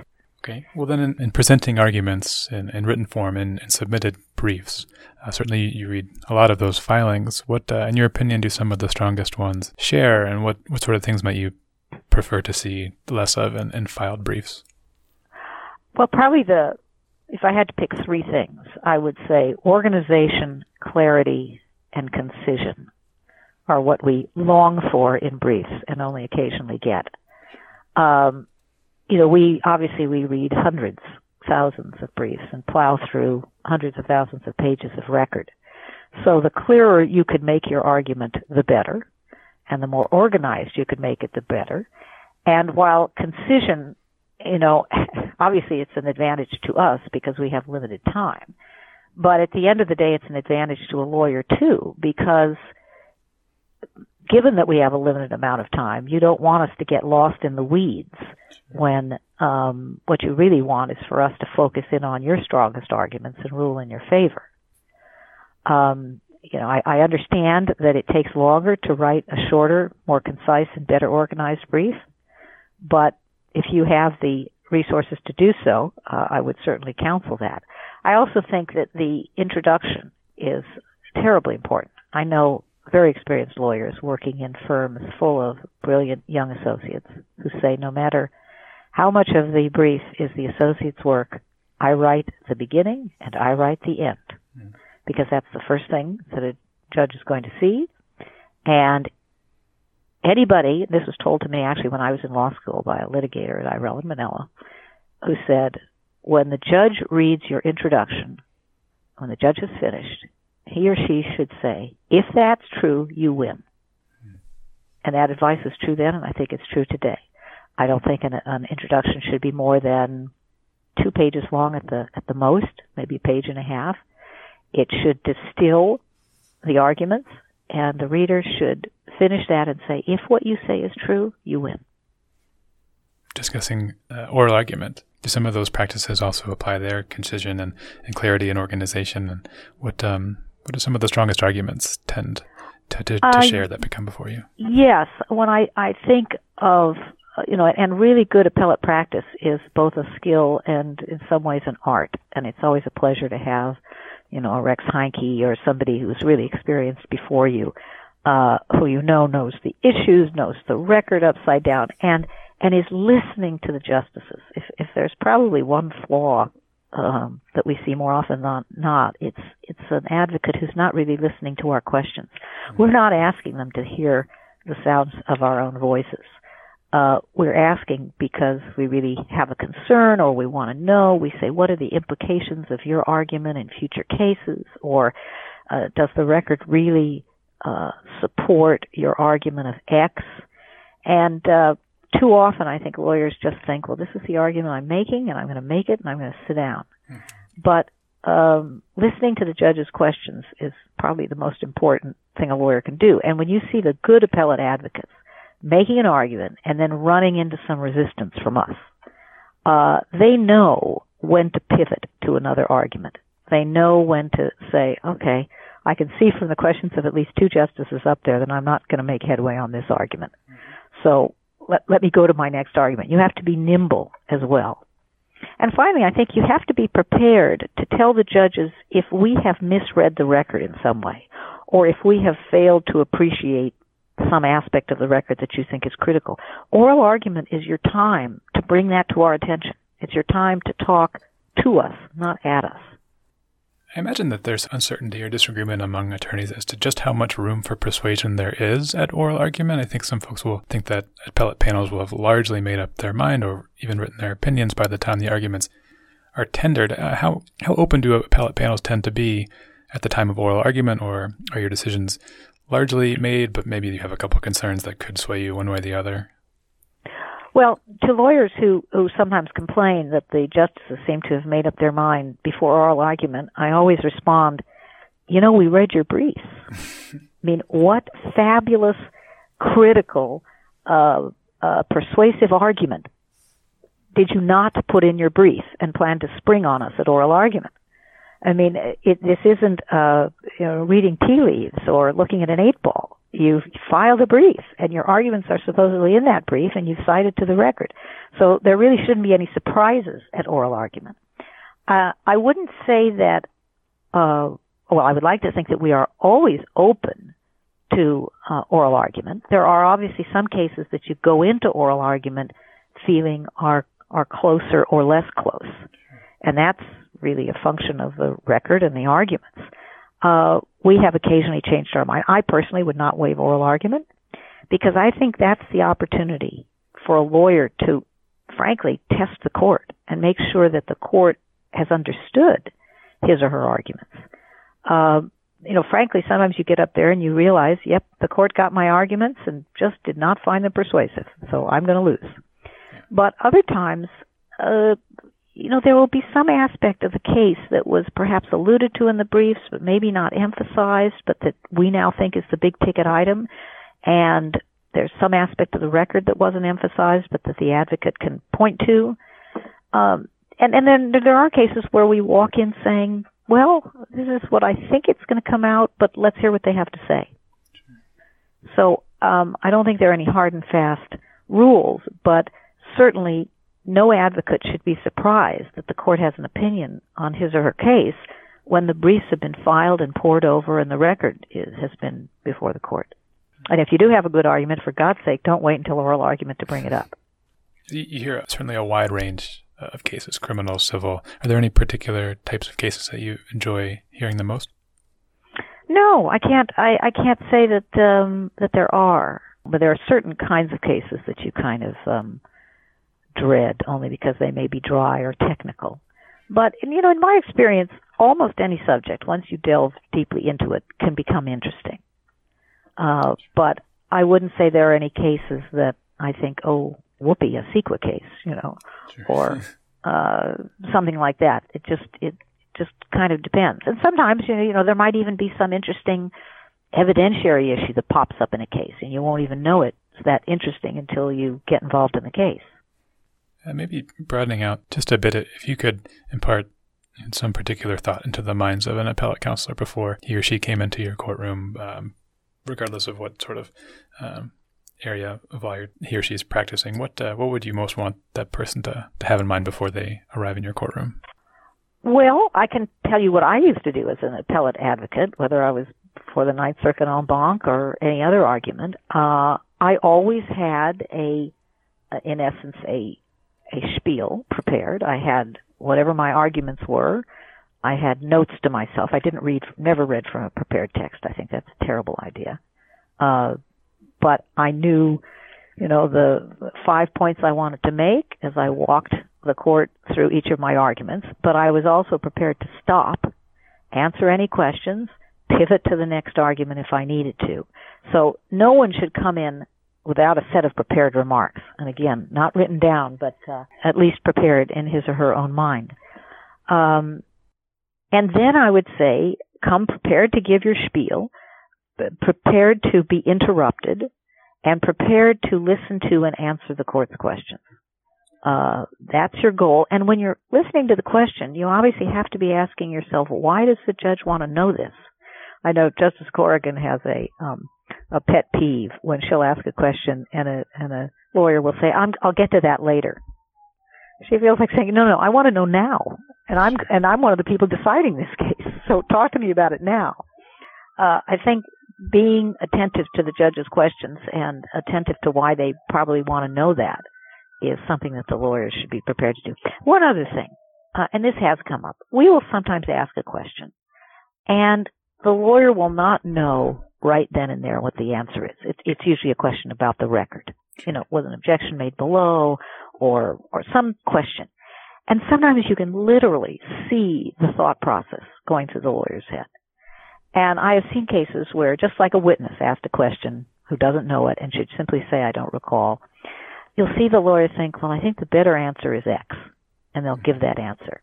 Okay. Well, then, in, in presenting arguments in, in written form and in, in, submitted briefs, uh, certainly you read a lot of those filings. What, uh, in your opinion, do some of the strongest ones share, and what, what sort of things might you prefer to see less of in, in filed briefs? Well, probably the, if I had to pick three things, I would say organization, clarity, and concision are what we long for in briefs and only occasionally get. Um, you know, we obviously we read hundreds, thousands of briefs and plow through hundreds of thousands of pages of record. So the clearer you could make your argument, the better, and the more organized you could make it, the better. And while concision, you know, [LAUGHS] obviously it's an advantage to us because we have limited time. But at the end of the day, it's an advantage to a lawyer too because given that we have a limited amount of time, you don't want us to get lost in the weeds when um, what you really want is for us to focus in on your strongest arguments and rule in your favor. Um, you know, I, I understand that it takes longer to write a shorter, more concise, and better organized brief, but if you have the resources to do so, uh, I would certainly counsel that. I also think that the introduction is terribly important. I know very experienced lawyers working in firms full of brilliant young associates who say no matter how much of the brief is the associate's work, I write the beginning and I write the end. Mm. Because that's the first thing that a judge is going to see. And anybody, this was told to me actually when I was in law school by a litigator at Irell and Manella, who said, when the judge reads your introduction, when the judge has finished, he or she should say, if that's true, you win. And that advice was true then, and I think it's true today. I don't think an, an introduction should be more than two pages long at the at the most, maybe a page and a half. It should distill the arguments, and the reader should finish that and say, if what you say is true, you win. Discussing uh, oral argument. Do some of those practices also apply there, concision and, and clarity and organization? And what um, what are some of the strongest arguments tend to, to, to uh, share that become before you? Yes, when I, I think of you know, and really good appellate practice is both a skill and in some ways an art. And it's always a pleasure to have, you know, a Rex Heinke or somebody who's really experienced before you, uh, who you know knows the issues, knows the record upside down, and and is listening to the justices. If if there's probably one flaw um, that we see more often than not. It's it's an advocate who's not really listening to our questions. We're not asking them to hear the sounds of our own voices. Uh, we're asking because we really have a concern or we want to know. We say, what are the implications of your argument in future cases? Or uh, does the record really uh, support your argument of X? And uh, too often I think lawyers just think, well, this is the argument I'm making and I'm going to make it and I'm going to sit down. Mm-hmm. But um, listening to the judge's questions is probably the most important thing a lawyer can do. And when you see the good appellate advocates making an argument and then running into some resistance from us, uh, they know when to pivot to another argument. They know when to say, okay, I can see from the questions of at least two justices up there that I'm not going to make headway on this argument. Mm-hmm. So let, let me go to my next argument. You have to be nimble as well. And finally, I think you have to be prepared to tell the judges if we have misread the record in some way, or if we have failed to appreciate some aspect of the record that you think is critical. Oral argument is your time to bring that to our attention. It's your time to talk to us, not at us. I imagine that there's uncertainty or disagreement among attorneys as to just how much room for persuasion there is at oral argument. I think some folks will think that appellate panels will have largely made up their mind or even written their opinions by the time the arguments are tendered. Uh, how how open do appellate panels tend to be at the time of oral argument, or are your decisions largely made, but maybe you have a couple concerns that could sway you one way or the other? Well, to lawyers who, who sometimes complain that the justices seem to have made up their mind before oral argument, I always respond, you know, we read your briefs. I mean, what fabulous, critical, uh, uh, persuasive argument did you not put in your brief and plan to spring on us at oral argument? I mean, it, this isn't uh, you know, reading tea leaves or looking at an eight ball. You've filed a brief, and your arguments are supposedly in that brief, and you've cited to the record. So there really shouldn't be any surprises at oral argument. Uh, I wouldn't say that. Uh, well, I would like to think that we are always open to uh, oral argument. There are obviously some cases that you go into oral argument feeling are are closer or less close, and that's really a function of the record and the arguments. Uh, we have occasionally changed our mind. I personally would not waive oral argument because I think that's the opportunity for a lawyer to frankly, test the court and make sure that the court has understood his or her arguments. Uh, you know, frankly, sometimes you get up there and you realize, yep, the court got my arguments and just did not find them persuasive, so I'm going to lose. But other times, uh, you know, there will be some aspect of the case that was perhaps alluded to in the briefs, but maybe not emphasized, but that we now think is the big ticket item. And there's some aspect of the record that wasn't emphasized, but that the advocate can point to. Um, and, and then there are cases where we walk in saying, well, this is what I think it's going to come out, but let's hear what they have to say. So um, I don't think there are any hard and fast rules, but certainly no advocate should be surprised that the court has an opinion on his or her case when the briefs have been filed and pored over and the record is, has been before the court. And if you do have a good argument, for God's sake, don't wait until oral argument to bring it up. You hear certainly a wide range of cases, criminal, civil. Are there any particular types of cases that you enjoy hearing the most? No, I can't. I, I can't say that um, that there are, but there are certain kinds of cases that you kind of um, dread, only because they may be dry or technical. But you know, in my experience, almost any subject, once you delve deeply into it, can become interesting. Uh, but I wouldn't say there are any cases that I think, oh, whoopee, a CEQA case, you know, sure. or [LAUGHS] uh, something like that. It just it just kind of depends. And sometimes you know, you know there might even be some interesting evidentiary issue that pops up in a case, and you won't even know it's that interesting until you get involved in the case. Uh, maybe broadening out just a bit, if you could impart some particular thought into the minds of an appellate counselor before he or she came into your courtroom, um, regardless of what sort of um, area of law he or she is practicing, what uh, what would you most want that person to, to have in mind before they arrive in your courtroom? Well, I can tell you what I used to do as an appellate advocate, whether I was for the Ninth Circuit en banc or any other argument. Uh, I always had a, in essence, a a spiel prepared. I had whatever my arguments were. I had notes to myself. I didn't read, never read from a prepared text. I think that's a terrible idea. Uh, but I knew, you know, the five points I wanted to make as I walked the court through each of my arguments, but I was also prepared to stop, answer any questions, pivot to the next argument if I needed to. So no one should come in without a set of prepared remarks. And again, not written down, but uh, at least prepared in his or her own mind. Um, and then I would say, come prepared to give your spiel, prepared to be interrupted and prepared to listen to and answer the court's questions. Uh, that's your goal. And when you're listening to the question, you obviously have to be asking yourself, why does the judge want to know this? I know Justice Corrigan has a um, a pet peeve when she'll ask a question and a and a lawyer will say, I'm, "I'll get to that later." She feels like saying, "No, no, I want to know now," and I'm and I'm one of the people deciding this [LAUGHS] case. So talk to me about it now. Uh, I think being attentive to the judge's questions and attentive to why they probably want to know that is something that the lawyers should be prepared to do. One other thing, uh, and this has come up, we will sometimes ask a question, and the lawyer will not know right then and there what the answer is. It, it's usually a question about the record. You know, was an objection made below, or or some question. And sometimes you can literally see the thought process going through the lawyer's head. And I have seen cases where just like a witness asked a question who doesn't know it and should simply say, I don't recall, you'll see the lawyer think, well, I think the better answer is X. And they'll give that answer.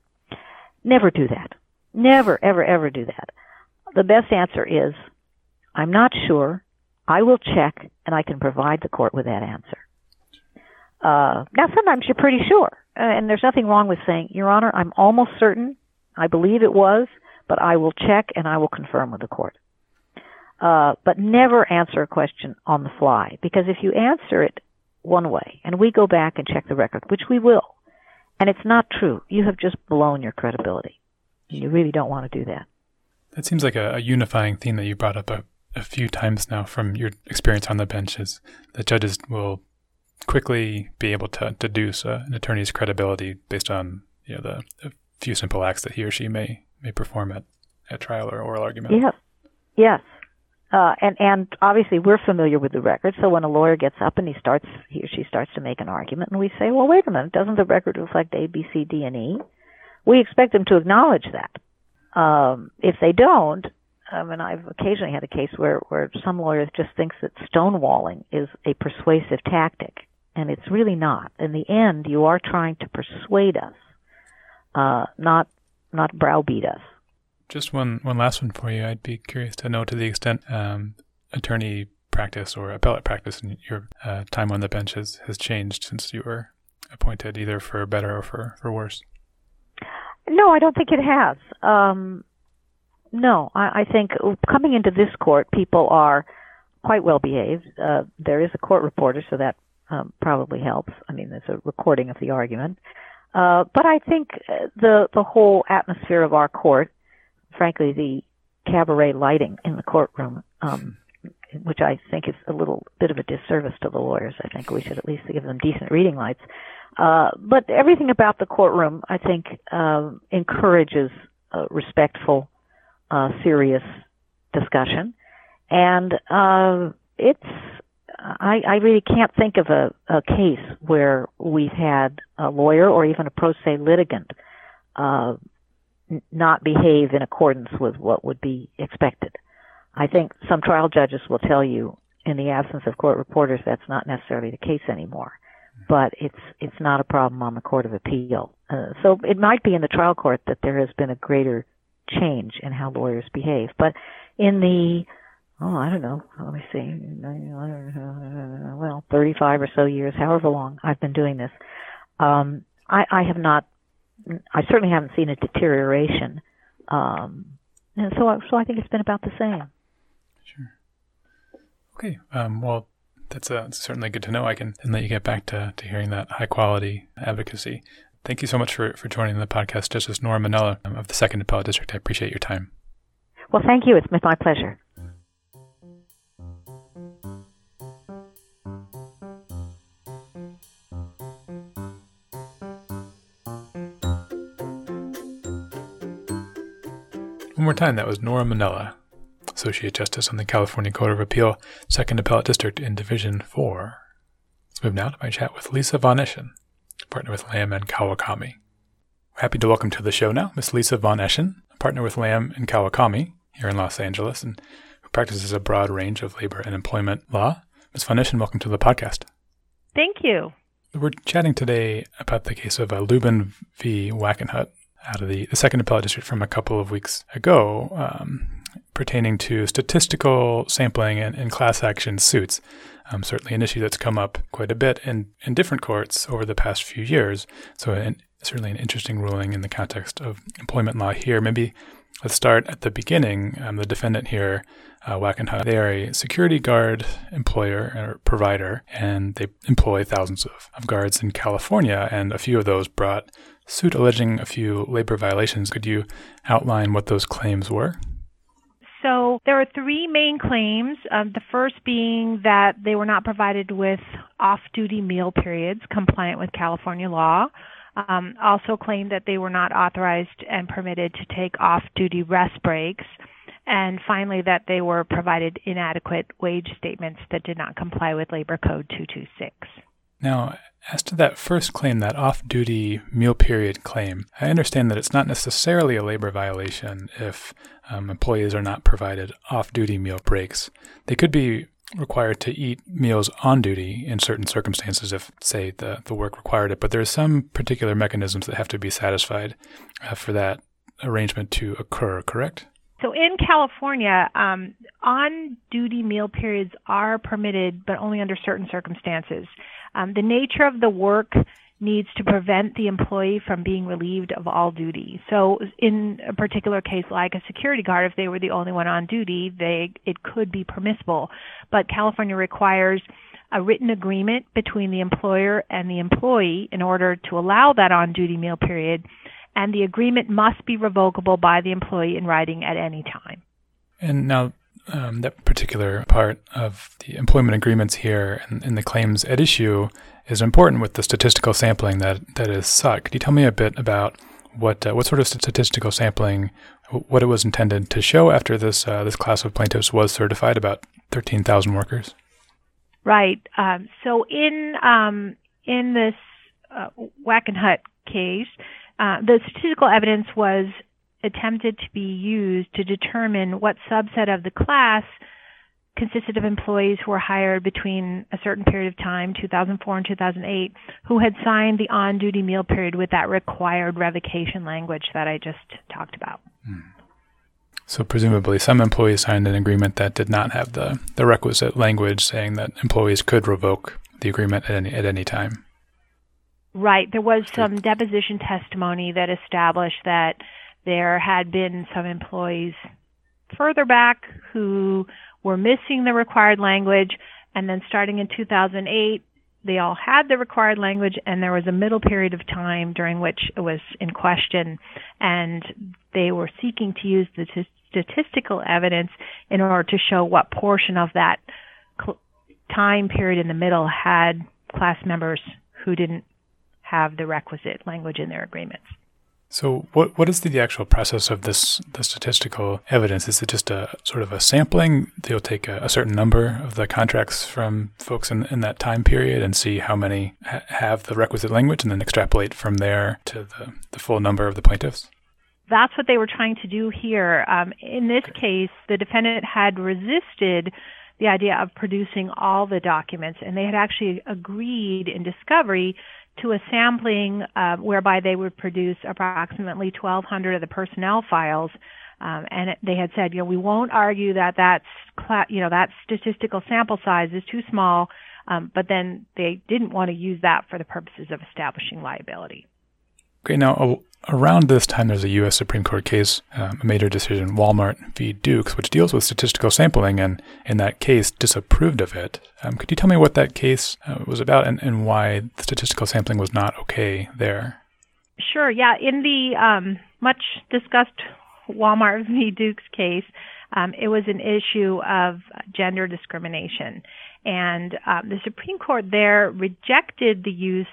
Never do that. Never, ever, ever do that. The best answer is, I'm not sure. I will check and I can provide the court with that answer. Uh, now sometimes you're pretty sure. And there's nothing wrong with saying, Your Honor, I'm almost certain. I believe it was but I will check and I will confirm with the court. Uh, but never answer a question on the fly because if you answer it one way and we go back and check the record, which we will, and it's not true, you have just blown your credibility. You really don't want to do that. That seems like a, a unifying theme that you brought up a, a few times now from your experience on the benches. that judges will quickly be able to deduce uh, an attorney's credibility based on you know the few simple acts that he or she may may perform at, at trial or oral argument. Yes. Yes. uh, and and obviously we're familiar with the record. So when a lawyer gets up and he starts, he or she starts to make an argument, and we say, "Well, wait a minute, doesn't the record reflect A, B, C, D, and E?" We expect them to acknowledge that. Um, if they don't, I mean, I've occasionally had a case where where some lawyers just thinks that stonewalling is a persuasive tactic, and it's really not. In the end, you are trying to persuade us, uh, not not browbeat us. Just one one last one for you. I'd be curious to know to the extent um, attorney practice or appellate practice in your uh, time on the bench has, has changed since you were appointed, either for better or for, for worse. No, I don't think it has. Um, no, I, I think coming into this court, people are quite well behaved. Uh, there is a court reporter, so that um, probably helps. I mean, there's a recording of the argument. Uh, but I think uh, the the whole atmosphere of our court, frankly, the cabaret lighting in the courtroom, um, which I think is a little bit of a disservice to the lawyers. I think we should at least give them decent reading lights. Uh, but everything about the courtroom, I think, uh, encourages uh, respectful, uh, serious discussion, and uh, it's. I, I really can't think of a, a case where we've had a lawyer or even a pro se litigant uh, n- not behave in accordance with what would be expected. I think some trial judges will tell you, in the absence of court reporters, that's not necessarily the case anymore but it's it's not a problem on the court of appeal. Uh, so it might be in the trial court that there has been a greater change in how lawyers behave, but in the oh I don't know let me see well 35 or so years however long I've been doing this um, I, I have not I certainly haven't seen a deterioration um, and so so I think it's been about the same. Okay. Um, well, that's uh, certainly good to know. I can and let you get back to, to hearing that high quality advocacy. Thank you so much for, for joining the podcast, Justice Nora Manella um, of the Second Appellate District. I appreciate your time. Well, thank you. It's been my pleasure. One more time, that was Nora Manella, Associate Justice on the California Court of Appeal, Second Appellate District in Division 4. Let's move now to my chat with Lisa Von Eschen, partner with Lamb and Kawakami. Happy to welcome to the show now Miss Lisa Von Eschen, partner with Lamb and Kawakami here in Los Angeles, and who practices a broad range of labor and employment law. Ms. Von Eschen, welcome to the podcast. Thank you. We're chatting today about the case of uh, Lubin v. Wackenhut out of the, the Second Appellate District from a couple of weeks ago. Um, pertaining to statistical sampling and, and class action suits. Um, certainly an issue that's come up quite a bit in, in different courts over the past few years. So, an, certainly an interesting ruling in the context of employment law here. Maybe let's start at the beginning. Um, the defendant here, uh, Wackenhut, they are a security guard employer or provider, and they employ thousands of, of guards in California, and a few of those brought suit alleging a few labor violations. Could you outline what those claims were? So there are three main claims. Um, the first being that they were not provided with off duty meal periods compliant with California law. Um, also claimed that they were not authorized and permitted to take off duty rest breaks. And finally, that they were provided inadequate wage statements that did not comply with Labor Code 226. Now, as to that first claim, that off duty meal period claim, I understand that it's not necessarily a labor violation if um, employees are not provided off duty meal breaks. They could be required to eat meals on duty in certain circumstances if, say, the, the work required it, but there are some particular mechanisms that have to be satisfied uh, for that arrangement to occur, correct? So in California, um, on duty meal periods are permitted, but only under certain circumstances. Um, the nature of the work needs to prevent the employee from being relieved of all duty. So in a particular case like a security guard if they were the only one on duty, they it could be permissible. But California requires a written agreement between the employer and the employee in order to allow that on duty meal period and the agreement must be revocable by the employee in writing at any time. And now um, that particular part of the employment agreements here and, and, the claims at issue is important with the statistical sampling that, that is sought. Could you tell me a bit about what uh, what sort of statistical sampling, what it was intended to show after this uh, this class of plaintiffs was certified, about thirteen thousand workers. Right. Um, so in um, in this uh, Wackenhut case, uh, the statistical evidence was attempted to be used to determine what subset of the class consisted of employees who were hired between a certain period of time, 2004 and 2008, who had signed the on duty meal period with that required revocation language that I just talked about. Hmm. So, presumably, some employees signed an agreement that did not have the, the requisite language saying that employees could revoke the agreement at any, at any time. Right. There was some deposition testimony that established that there had been some employees further back who were missing the required language, and then starting in 2008, they all had the required language, and there was a middle period of time during which it was in question, and they were seeking to use the t- statistical evidence in order to show what portion of that cl- time period in the middle had class members who didn't have the requisite language in their agreements. So, what what is the actual process of this the statistical evidence? Is it just a sort of a sampling? They'll take a, a certain number of the contracts from folks in, in that time period and see how many ha- have the requisite language, and then extrapolate from there to the, the full number of the plaintiffs. That's what they were trying to do here. Um, in this case, the defendant had resisted the idea of producing all the documents, and they had actually agreed in discovery to a sampling uh, whereby they would produce approximately 1,200 of the personnel files. Um, and it, they had said, you know, we won't argue that that's, cla- you know, that statistical sample size is too small, um, but then they didn't want to use that for the purposes of establishing liability. Okay, now around this time, there's a U.S. Supreme Court case, um, a major decision, Walmart v. Dukes, which deals with statistical sampling, and in that case, disapproved of it. Um, could you tell me what that case uh, was about and, and why statistical sampling was not okay there? Sure. Yeah. In the um, much discussed Walmart v. Dukes case, um, it was an issue of gender discrimination, and um, the Supreme Court there rejected the use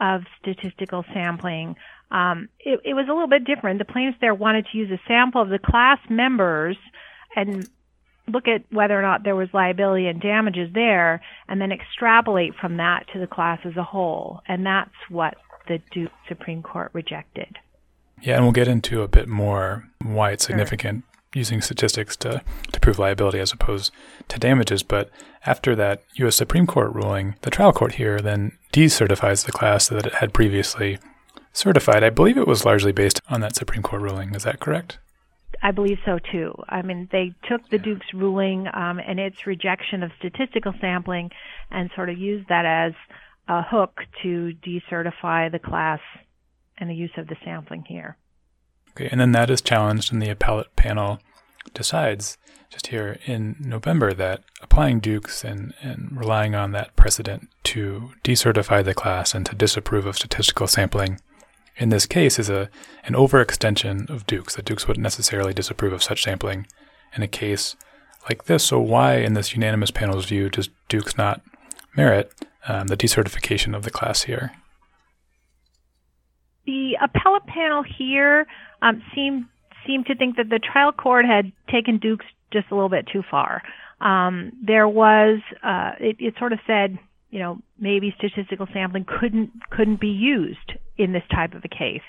of statistical sampling. Um, it, it was a little bit different. The plaintiffs there wanted to use a sample of the class members and look at whether or not there was liability and damages there, and then extrapolate from that to the class as a whole. And that's what the Duke Supreme Court rejected. Yeah, and we'll get into a bit more why it's significant using statistics to, to prove liability as opposed to damages. But after that U.S. Supreme Court ruling, the trial court here then decertifies the class that it had previously certified. I believe it was largely based on that Supreme Court ruling. Is that correct? I believe so too. I mean, they took the Duke's ruling um, and its rejection of statistical sampling and sort of used that as a hook to decertify the class and the use of the sampling here. Okay, and then that is challenged, and the appellate panel decides just here in November that applying Dukes and, and relying on that precedent to decertify the class and to disapprove of statistical sampling in this case is a an overextension of Dukes, that Dukes wouldn't necessarily disapprove of such sampling in a case like this. So why, in this unanimous panel's view, does Dukes not merit um, the decertification of the class here? The appellate panel here um, seemed seemed to think that the trial court had taken Dukes just a little bit too far. Um, there was uh, it, it sort of said, you know, maybe statistical sampling couldn't couldn't be used in this type of a case.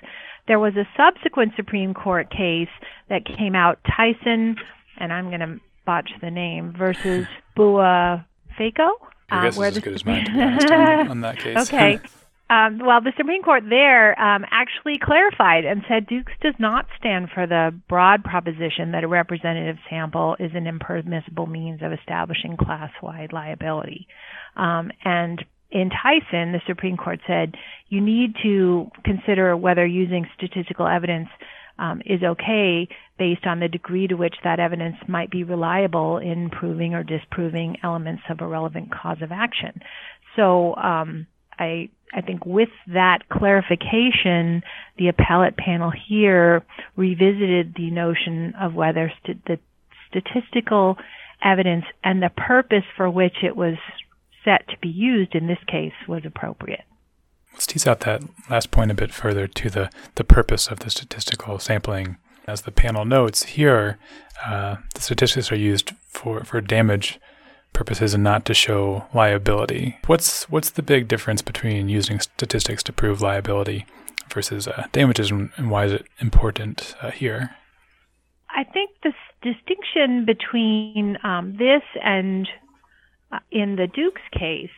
There was a subsequent Supreme Court case that came out, Tyson, and I'm going to botch the name, versus [LAUGHS] Bua Faco. Your guess uh, is as good as mine, [LAUGHS] on, on that case. okay. [LAUGHS] Um, well, the Supreme Court there um, actually clarified and said Dukes does not stand for the broad proposition that a representative sample is an impermissible means of establishing class wide liability. Um, and in Tyson, the Supreme Court said you need to consider whether using statistical evidence um, is okay based on the degree to which that evidence might be reliable in proving or disproving elements of a relevant cause of action. So um, I I think with that clarification, the appellate panel here revisited the notion of whether st- the statistical evidence and the purpose for which it was set to be used in this case was appropriate. let's tease out that last point a bit further to the, the purpose of the statistical sampling. As the panel notes, here uh, the statistics are used for, for damage purposes and not to show liability. What's what's the big difference between using statistics to prove liability versus uh, damages, and, why is it important uh, here? I think the distinction between um, this and uh, in the Dukes case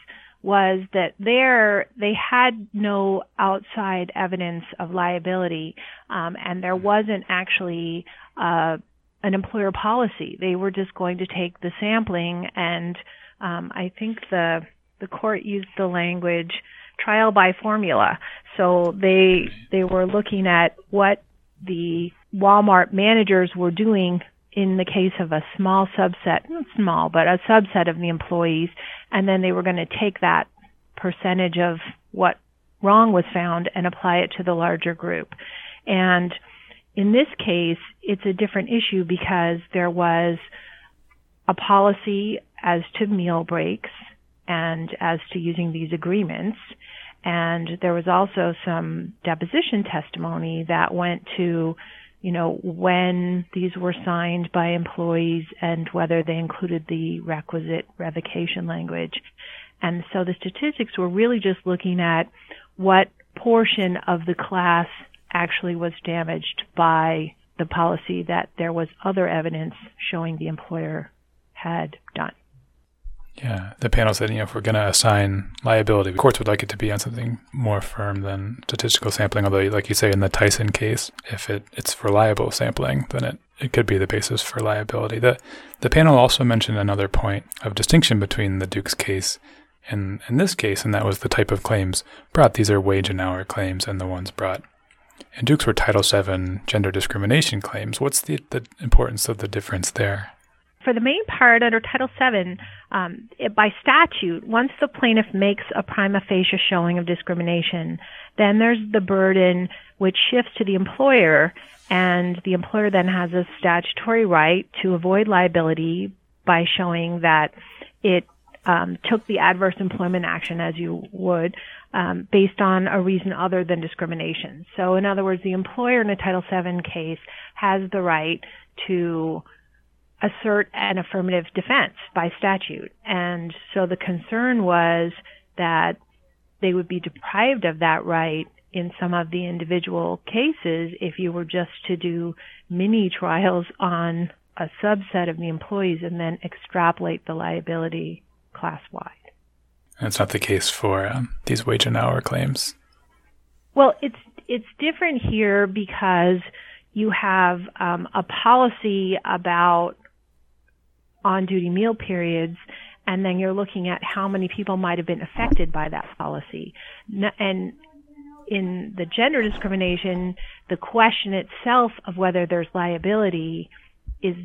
was that there they had no outside evidence of liability, um, and there wasn't actually uh, an employer policy. They were just going to take the sampling, and um, I think the the court used the language trial by formula. So they they were looking at what the Walmart managers were doing in the case of a small subset, not small, but a subset of the employees, and then they were going to take that percentage of what wrong was found and apply it to the larger group. And in this case, it's a different issue because there was a policy as to meal breaks and as to using these agreements. And there was also some deposition testimony that went to, you know, when these were signed by employees and whether they included the requisite revocation language. And so the statistics were really just looking at what portion of the class actually was damaged by the policy that there was other evidence showing the employer had done. Yeah, the panel said, you know, if we're going to assign liability, the courts would like it to be on something more firm than statistical sampling. Although, like you say in the Tyson case, if it, it's reliable sampling, then it, it could be the basis for liability. The, the panel also mentioned another point of distinction between the Dukes case and, in this case, and that was the type of claims brought. These are wage and hour claims, and the ones brought and Dukes were Title VII gender discrimination claims. What's the, the importance of the difference there? For the main part under Title VII, um, it, by statute, once the plaintiff makes a prima facie showing of discrimination, then there's the burden which shifts to the employer, and the employer then has a statutory right to avoid liability by showing that it um, took the adverse employment action as you would um, based on a reason other than discrimination. So, in other words, the employer in a Title VII case has the right to assert an affirmative defense by statute. And so the concern was that they would be deprived of that right in some of the individual cases if you were just to do mini trials on a subset of the employees and then extrapolate the liability class wide. That's not the case for um, these wage and hour claims. Well, it's it's different here because you have um, a policy about on-duty meal periods, and then you're looking at how many people might have been affected by that policy. And in the gender discrimination, the question itself of whether there's liability is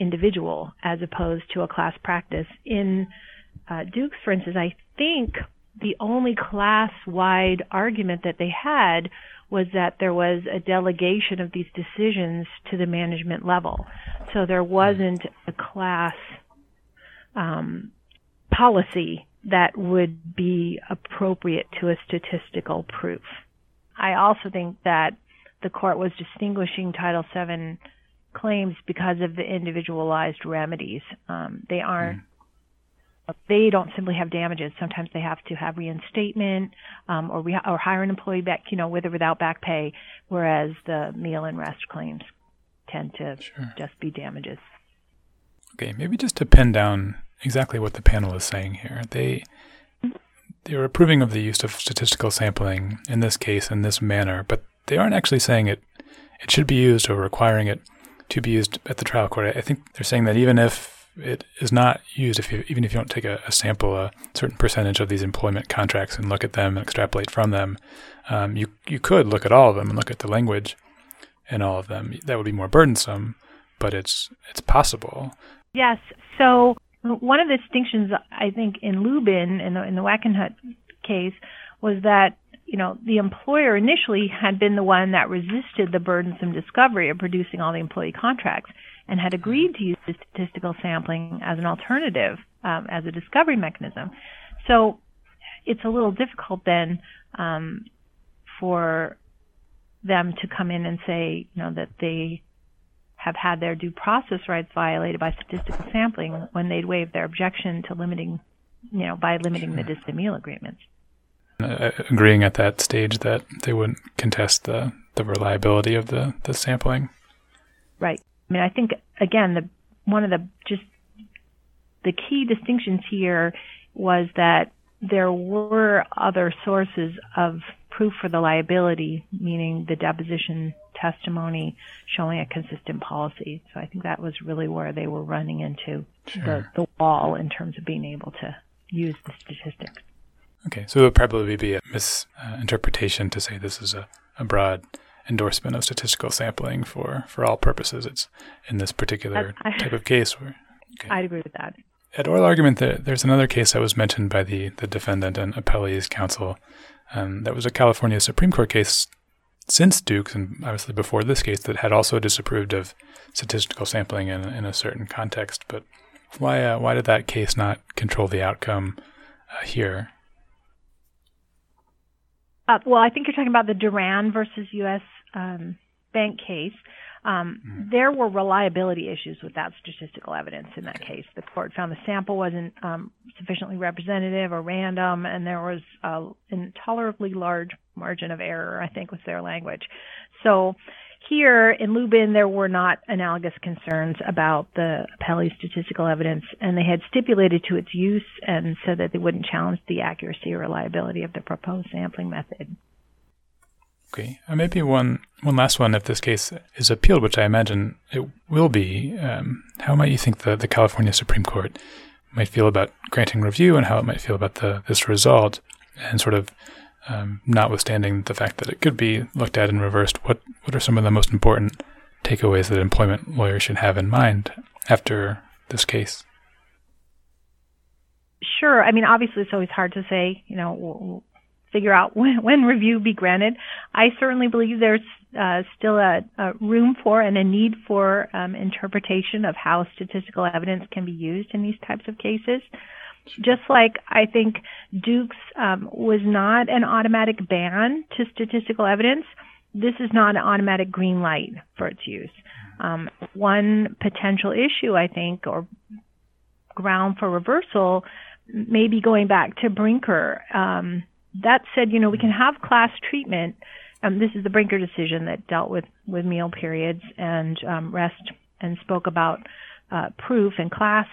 individual as opposed to a class practice. In uh, Dukes, for instance, I think the only class wide argument that they had was that there was a delegation of these decisions to the management level. So there wasn't a class um, policy that would be appropriate to a statistical proof. I also think that the court was distinguishing Title VII claims because of the individualized remedies. Um, they aren't. They don't simply have damages. Sometimes they have to have reinstatement um, or, re- or hire an employee back, you know, with or without back pay, whereas the meal and rest claims tend to sure. just be damages. Okay, maybe just to pin down exactly what the panel is saying here. They they're approving of the use of statistical sampling in this case in this manner, but they aren't actually saying it it should be used or requiring it to be used at the trial court. I think they're saying that even if it is not used if you, even if you don't take a, a, sample, a certain percentage of these employment contracts and look at them and extrapolate from them. Um, you you could look at all of them and look at the language in all of them. That would be more burdensome, but it's it's possible. Yes. So one of the distinctions I think in Lubin in the in the Wackenhut case was that you know, the employer initially had been the one that resisted the burdensome discovery of producing all the employee contracts and had agreed to use statistical sampling as an alternative, um, as a discovery mechanism. So it's a little difficult then um, for them to come in and say, you know, that they have had their due process rights violated by statistical sampling when they'd waived their objection to limiting, you know, by limiting the distant meal agreements. Uh, agreeing at that stage that they wouldn't contest the, the reliability of the, the sampling. Right. I mean, I think again, the one of the just the key distinctions here was that there were other sources of proof for the liability, meaning the deposition testimony showing a consistent policy. So I think that was really where they were running into sure. the, the wall in terms of being able to use the statistics. Okay, so it would probably be a misinterpretation to say this is a, a broad endorsement of statistical sampling for, for all purposes. It's in this particular I, I, type of case where. Okay. I'd agree with that. At oral argument, there, there's another case that was mentioned by the, the defendant and appellee's counsel. Um, that was a California Supreme Court case since Dukes, and obviously before this case, that had also disapproved of statistical sampling in, in a certain context. But why uh, why did that case not control the outcome uh, here? Uh, well, I think you're talking about the Duran versus U.S. Um, Bank case. Um, mm-hmm. There were reliability issues with that statistical evidence in that case. The court found the sample wasn't um, sufficiently representative or random, and there was an intolerably large margin of error, I think was their language. So here in Lubin, there were not analogous concerns about the appellee's statistical evidence, and they had stipulated to its use and said that they wouldn't challenge the accuracy or reliability of the proposed sampling method. Okay, uh, maybe one one last one. If this case is appealed, which I imagine it will be, um, how might you think the, the California Supreme Court might feel about granting review, and how it might feel about the this result, and sort of um, notwithstanding the fact that it could be looked at and reversed, what what are some of the most important takeaways that employment lawyers should have in mind after this case? Sure. I mean, obviously, it's always hard to say. You know, figure out [LAUGHS] when, when review be granted. I certainly believe there's uh, still a, a, room for and a need for um, interpretation of how statistical evidence can be used in these types of cases. Just like I think Dukes um, was not an automatic ban to statistical evidence, this is not an automatic green light for its use. Um, one potential issue, I think, or ground for reversal, may be going back to Brinker. That said, you know, we can have class treatment. Um, this is the Brinker decision that dealt with, with meal periods and um, rest and spoke about uh, proof and class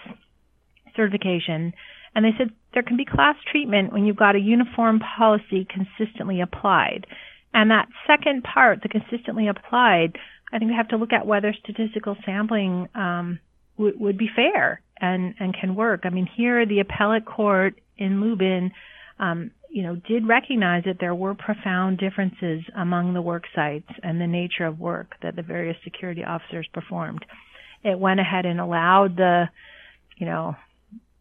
certification. And they said there can be class treatment when you've got a uniform policy consistently applied. And that second part, the consistently applied, I think we have to look at whether statistical sampling um, w- would be fair and, and can work. I mean, here the appellate court in Lubin um, you know, did recognize that there were profound differences among the work sites and the nature of work that the various security officers performed. It went ahead and allowed the, you know,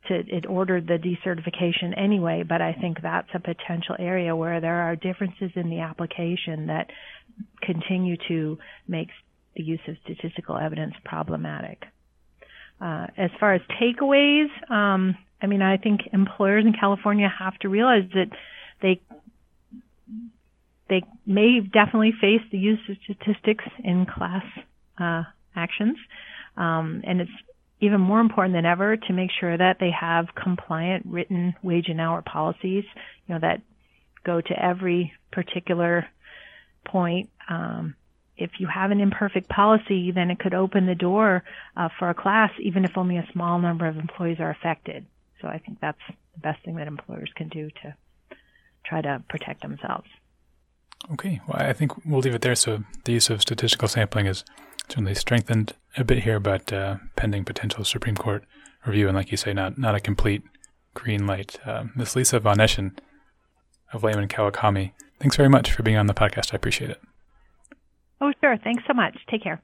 to, it ordered the decertification anyway, but I think that's a potential area where there are differences in the application that continue to make the use of statistical evidence problematic. Uh, as far as takeaways, um, I mean, I think employers in California have to realize that they they may definitely face the use of statistics in class uh, actions, um, and it's even more important than ever to make sure that they have compliant written wage and hour policies, you know, that go to every particular point. Um, if you have an imperfect policy, then it could open the door uh, for a class, even if only a small number of employees are affected. So I think that's the best thing that employers can do to try to protect themselves. Okay, well, I think we'll leave it there. So the use of statistical sampling is certainly strengthened a bit here, but uh, pending potential Supreme Court review, and like you say, not not a complete green light. Uh, Ms. Lisa Von Eschen of Lamb and Kawakami, thanks very much for being on the podcast. I appreciate it. Oh, sure. Thanks so much. Take care.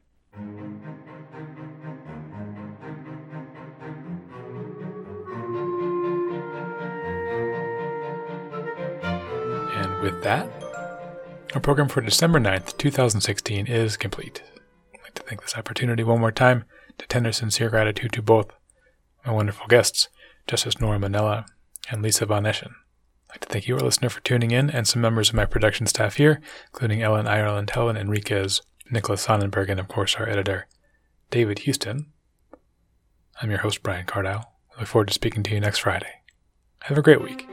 With that, our program for December 9th, 2016 is complete. I'd like to take this opportunity one more time to tender sincere gratitude to both my wonderful guests, Justice Nora Manella and Lisa Von Eschen. I'd like to thank you, our listener, for tuning in, and some members of my production staff here, including Ellen Ireland, Helen Enriquez, Nicholas Sonnenberg, and of course our editor, David Houston. I'm your host, Brian Cardile. I look forward to speaking to you next Friday. Have a great week.